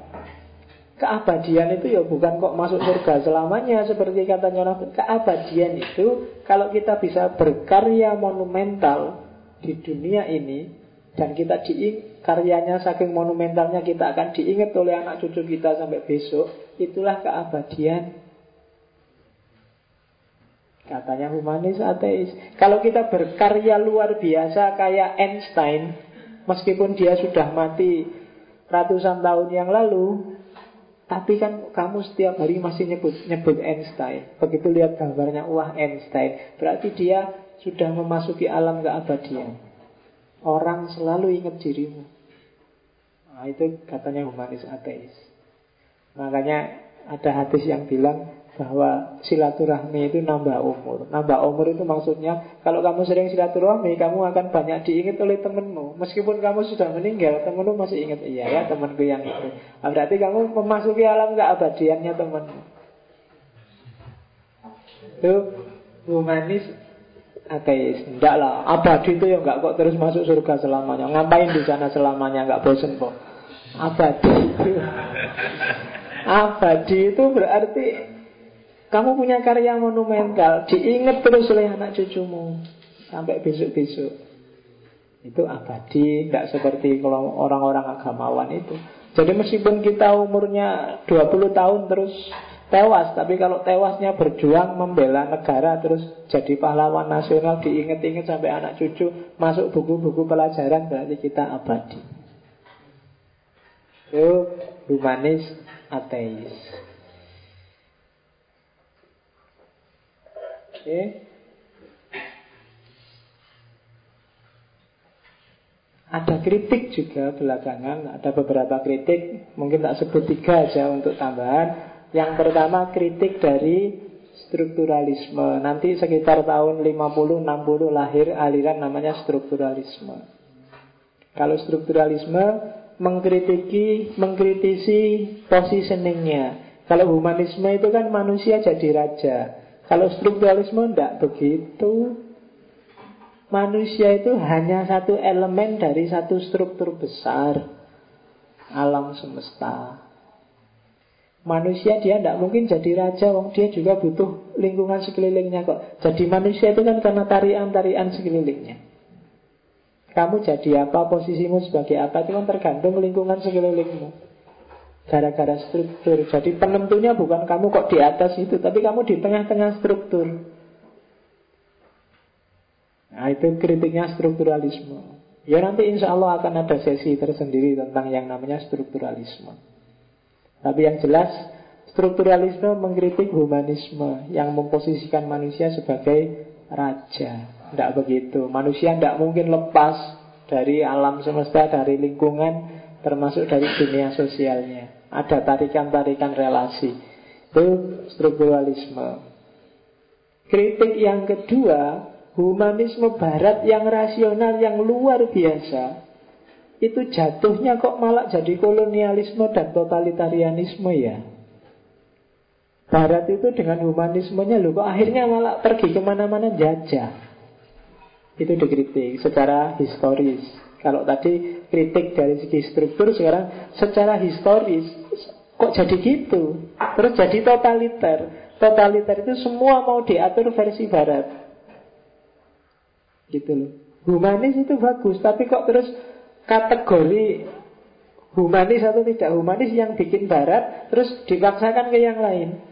Keabadian itu ya bukan kok masuk surga selamanya Seperti katanya orang Keabadian itu Kalau kita bisa berkarya monumental Di dunia ini Dan kita diing karyanya saking monumentalnya Kita akan diingat oleh anak cucu kita sampai besok Itulah keabadian Katanya humanis ateis. Kalau kita berkarya luar biasa kayak Einstein, meskipun dia sudah mati ratusan tahun yang lalu, tapi kan kamu setiap hari masih nyebut nyebut Einstein. Begitu lihat gambarnya, wah Einstein. Berarti dia sudah memasuki alam keabadian. Orang selalu ingat dirimu. Nah, itu katanya humanis ateis. Makanya ada hadis yang bilang bahwa silaturahmi itu nambah umur. Nambah umur itu maksudnya kalau kamu sering silaturahmi, kamu akan banyak diingat oleh temenmu. Meskipun kamu sudah meninggal, temenmu masih ingat iya ya temanku yang itu. Nah, berarti kamu memasuki alam keabadiannya temenmu. Itu humanis ateis. Enggak lah, abadi itu ya enggak kok terus masuk surga selamanya. Ngapain di sana selamanya enggak bosen kok. Abadi itu Abadi itu berarti kamu punya karya monumental, diingat terus oleh anak cucumu sampai besok-besok. Itu abadi, tidak seperti kalau orang-orang agamawan itu. Jadi meskipun kita umurnya 20 tahun terus tewas, tapi kalau tewasnya berjuang membela negara terus jadi pahlawan nasional diingat-ingat sampai anak cucu masuk buku-buku pelajaran berarti kita abadi. Itu humanis ateis. Okay. Ada kritik juga belakangan Ada beberapa kritik Mungkin tak sebut tiga aja untuk tambahan Yang pertama kritik dari strukturalisme. Nanti sekitar tahun 50-60 lahir aliran namanya strukturalisme. Kalau strukturalisme mengkritiki, mengkritisi positioningnya. Kalau humanisme itu kan manusia jadi raja. Kalau strukturalisme tidak begitu. Manusia itu hanya satu elemen dari satu struktur besar alam semesta. Manusia dia tidak mungkin jadi raja, wong dia juga butuh lingkungan sekelilingnya kok. Jadi manusia itu kan karena tarian-tarian sekelilingnya. Kamu jadi apa, posisimu sebagai apa, itu kan tergantung lingkungan sekelilingmu. Gara-gara struktur. Jadi penentunya bukan kamu kok di atas itu, tapi kamu di tengah-tengah struktur. Nah itu kritiknya strukturalisme. Ya nanti insya Allah akan ada sesi tersendiri tentang yang namanya strukturalisme. Tapi yang jelas strukturalisme mengkritik humanisme yang memposisikan manusia sebagai raja. Tidak begitu. Manusia tidak mungkin lepas dari alam semesta, dari lingkungan, termasuk dari dunia sosialnya. Ada tarikan-tarikan relasi. Itu strukturalisme. Kritik yang kedua, humanisme barat yang rasional, yang luar biasa itu jatuhnya kok malah jadi kolonialisme dan totalitarianisme ya. Barat itu dengan humanismenya loh kok akhirnya malah pergi ke mana-mana jajah. Itu dikritik secara historis. Kalau tadi kritik dari segi struktur, sekarang secara historis kok jadi gitu. Terus jadi totaliter. Totaliter itu semua mau diatur versi barat. Gitu loh. Humanis itu bagus, tapi kok terus kategori humanis atau tidak humanis yang bikin barat terus dipaksakan ke yang lain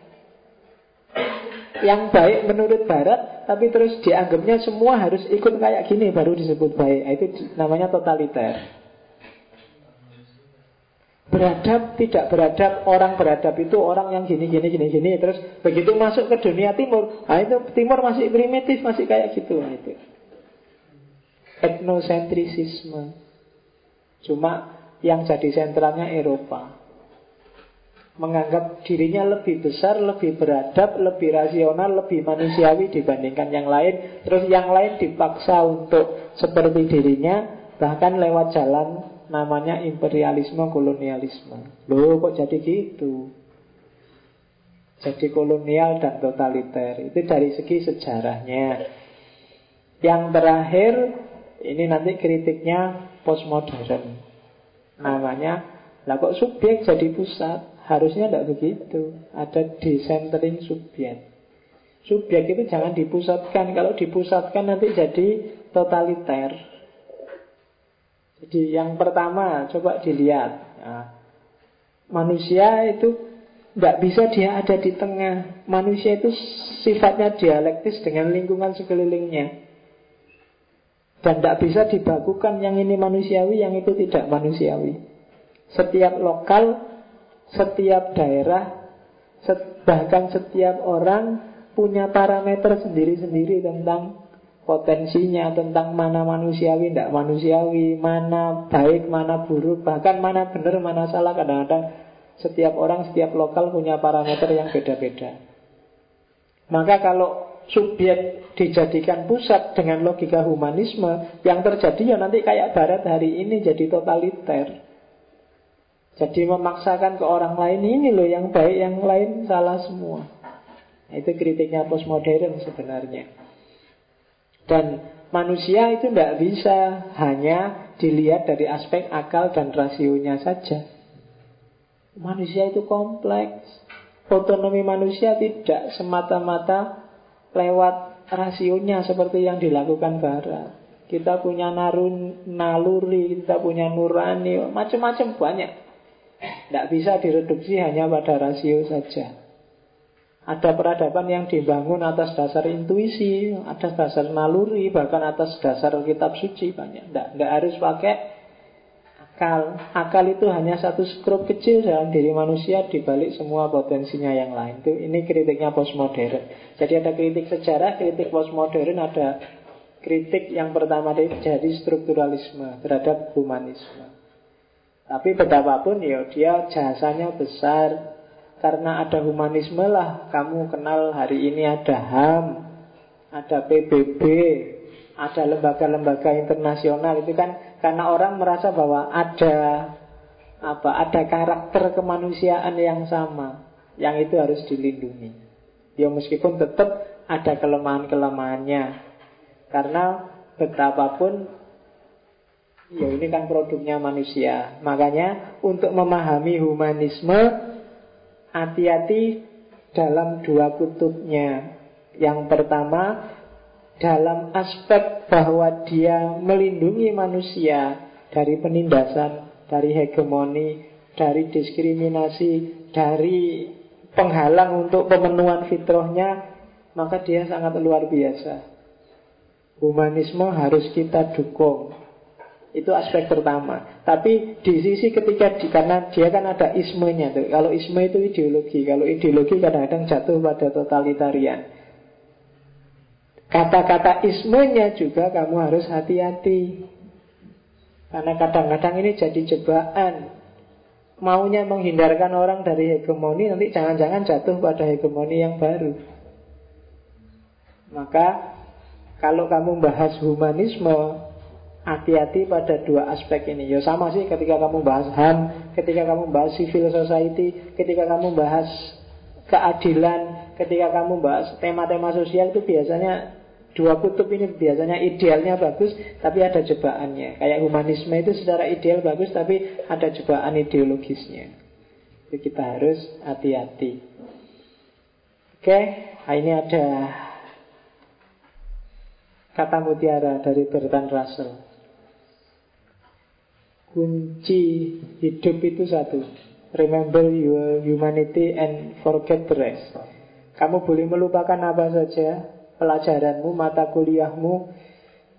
yang baik menurut barat tapi terus dianggapnya semua harus ikut kayak gini baru disebut baik. Nah, itu namanya totaliter. Beradab tidak beradab orang beradab itu orang yang gini gini gini gini terus begitu masuk ke dunia timur nah itu timur masih primitif masih kayak gitu. Nah, itu. Etnosentrisisme. Cuma yang jadi sentralnya Eropa Menganggap dirinya lebih besar, lebih beradab, lebih rasional, lebih manusiawi dibandingkan yang lain Terus yang lain dipaksa untuk seperti dirinya Bahkan lewat jalan namanya imperialisme, kolonialisme Loh kok jadi gitu? Jadi kolonial dan totaliter Itu dari segi sejarahnya Yang terakhir Ini nanti kritiknya postmodern. Namanya, lah kok subjek jadi pusat? Harusnya tidak begitu. Ada decentering subjek. Subjek itu jangan dipusatkan. Kalau dipusatkan nanti jadi totaliter. Jadi yang pertama coba dilihat. Nah, manusia itu tidak bisa dia ada di tengah. Manusia itu sifatnya dialektis dengan lingkungan sekelilingnya. Dan tidak bisa dibakukan yang ini manusiawi, yang itu tidak manusiawi. Setiap lokal, setiap daerah, bahkan setiap orang punya parameter sendiri-sendiri tentang potensinya, tentang mana manusiawi, tidak manusiawi, mana baik, mana buruk, bahkan mana benar, mana salah. Kadang-kadang setiap orang, setiap lokal punya parameter yang beda-beda. Maka kalau subjek dijadikan pusat dengan logika humanisme, yang terjadi ya nanti kayak barat hari ini jadi totaliter. Jadi memaksakan ke orang lain ini loh yang baik, yang lain salah semua. Nah, itu kritiknya postmodern sebenarnya. Dan manusia itu tidak bisa hanya dilihat dari aspek akal dan rasionya saja. Manusia itu kompleks. Otonomi manusia tidak semata-mata lewat rasionya seperti yang dilakukan Barat. Kita punya narun, naluri, kita punya nurani, macam-macam banyak. Tidak bisa direduksi hanya pada rasio saja. Ada peradaban yang dibangun atas dasar intuisi, atas dasar naluri, bahkan atas dasar kitab suci banyak. Tidak, harus pakai akal. Akal itu hanya satu skrup kecil dalam diri manusia dibalik semua potensinya yang lain. Itu ini kritiknya postmodern. Jadi ada kritik sejarah, kritik postmodern, ada kritik yang pertama dari strukturalisme terhadap humanisme. Tapi betapapun ya dia jasanya besar, karena ada humanisme lah kamu kenal hari ini ada HAM, ada PBB, ada lembaga-lembaga internasional. Itu kan karena orang merasa bahwa ada apa ada karakter kemanusiaan yang sama yang itu harus dilindungi. Ya meskipun tetap ada kelemahan-kelemahannya. Karena betapapun ya ini kan produknya manusia. Makanya untuk memahami humanisme hati-hati dalam dua kutubnya. Yang pertama, dalam aspek bahwa dia melindungi manusia dari penindasan, dari hegemoni, dari diskriminasi, dari penghalang untuk pemenuhan fitrahnya, maka dia sangat luar biasa. Humanisme harus kita dukung. Itu aspek pertama. Tapi di sisi ketika di, karena dia kan ada ismenya tuh. Kalau isme itu ideologi. Kalau ideologi kadang-kadang jatuh pada totalitarian. Kata-kata ismenya juga kamu harus hati-hati. Karena kadang-kadang ini jadi jebakan. Maunya menghindarkan orang dari hegemoni, nanti jangan-jangan jatuh pada hegemoni yang baru. Maka kalau kamu bahas humanisme, Hati-hati pada dua aspek ini. Ya sama sih ketika kamu bahas HAM Ketika kamu bahas civil society Ketika kamu bahas keadilan Ketika kamu bahas tema-tema sosial itu biasanya Dua kutub ini biasanya idealnya bagus Tapi ada jebakannya Kayak humanisme itu secara ideal bagus Tapi ada jebakan ideologisnya. Jadi kita harus hati-hati. Oke, nah ini ada kata mutiara dari Bertrand Russell. Kunci hidup itu satu. Remember your humanity and forget the rest. Kamu boleh melupakan apa saja Pelajaranmu, mata kuliahmu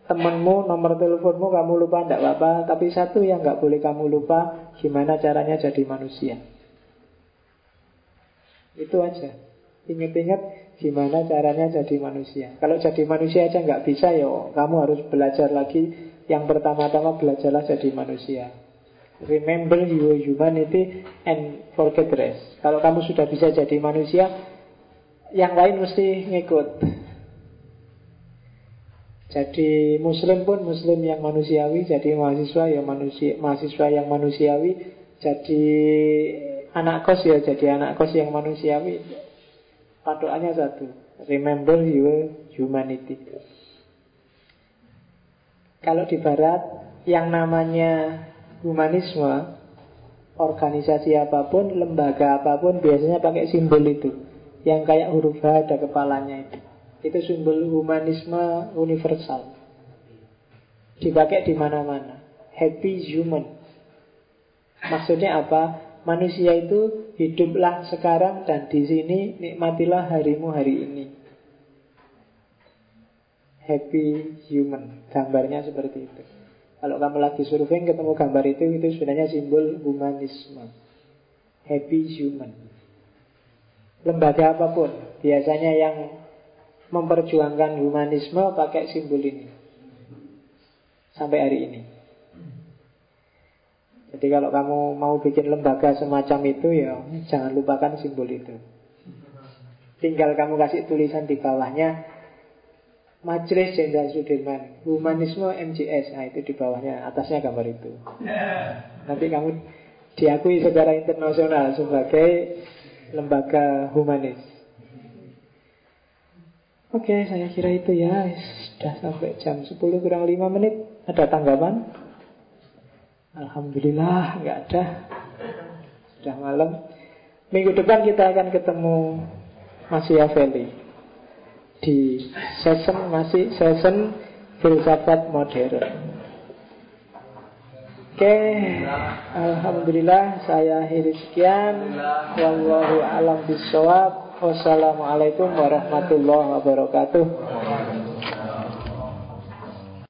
Temanmu, nomor teleponmu kamu lupa tidak apa-apa. Tapi satu yang nggak boleh kamu lupa Gimana caranya jadi manusia. Itu aja. Ingat-ingat gimana caranya jadi manusia. Kalau jadi manusia aja nggak bisa ya Kamu harus belajar lagi yang pertama-tama belajarlah jadi manusia. Remember your humanity and forget rest. Kalau kamu sudah bisa jadi manusia, yang lain mesti ngikut. Jadi muslim pun muslim yang manusiawi, jadi mahasiswa ya manusia, mahasiswa yang manusiawi, jadi anak kos ya jadi anak kos yang manusiawi. Patokannya satu, remember your humanity. Kalau di barat yang namanya humanisme organisasi apa pun, lembaga apa pun biasanya pakai simbol itu. Yang kayak huruf H ada kepalanya itu. Itu simbol humanisme universal. Dipakai di mana-mana. Happy human. Maksudnya apa? Manusia itu hiduplah sekarang dan di sini nikmatilah harimu hari ini happy human. Gambarnya seperti itu. Kalau kamu lagi surfing ketemu gambar itu, itu sebenarnya simbol humanisme. Happy human. Lembaga apa pun, biasanya yang memperjuangkan humanisme pakai simbol ini. Sampai hari ini. Jadi kalau kamu mau bikin lembaga semacam itu ya jangan lupakan simbol itu. Tinggal kamu kasih tulisan di bawahnya Majelis Jenderal Sudirman. Humanisme MJS Nah itu di bawahnya. Atasnya gambar itu. Nanti kamu diakui secara internasional Sebagai lembaga humanis. Oke saya kira itu ya. Sudah sampai jam 10 kurang 5 menit. Ada tanggapan? Alhamdulillah nggak ada. Sudah malam. Minggu depan kita akan ketemu Masih Aveli di season masih season filsafat modern. Oke, Alhamdulillah saya akhiri sekian. Wallahu alam bisawab. Wassalamualaikum warahmatullahi wabarakatuh.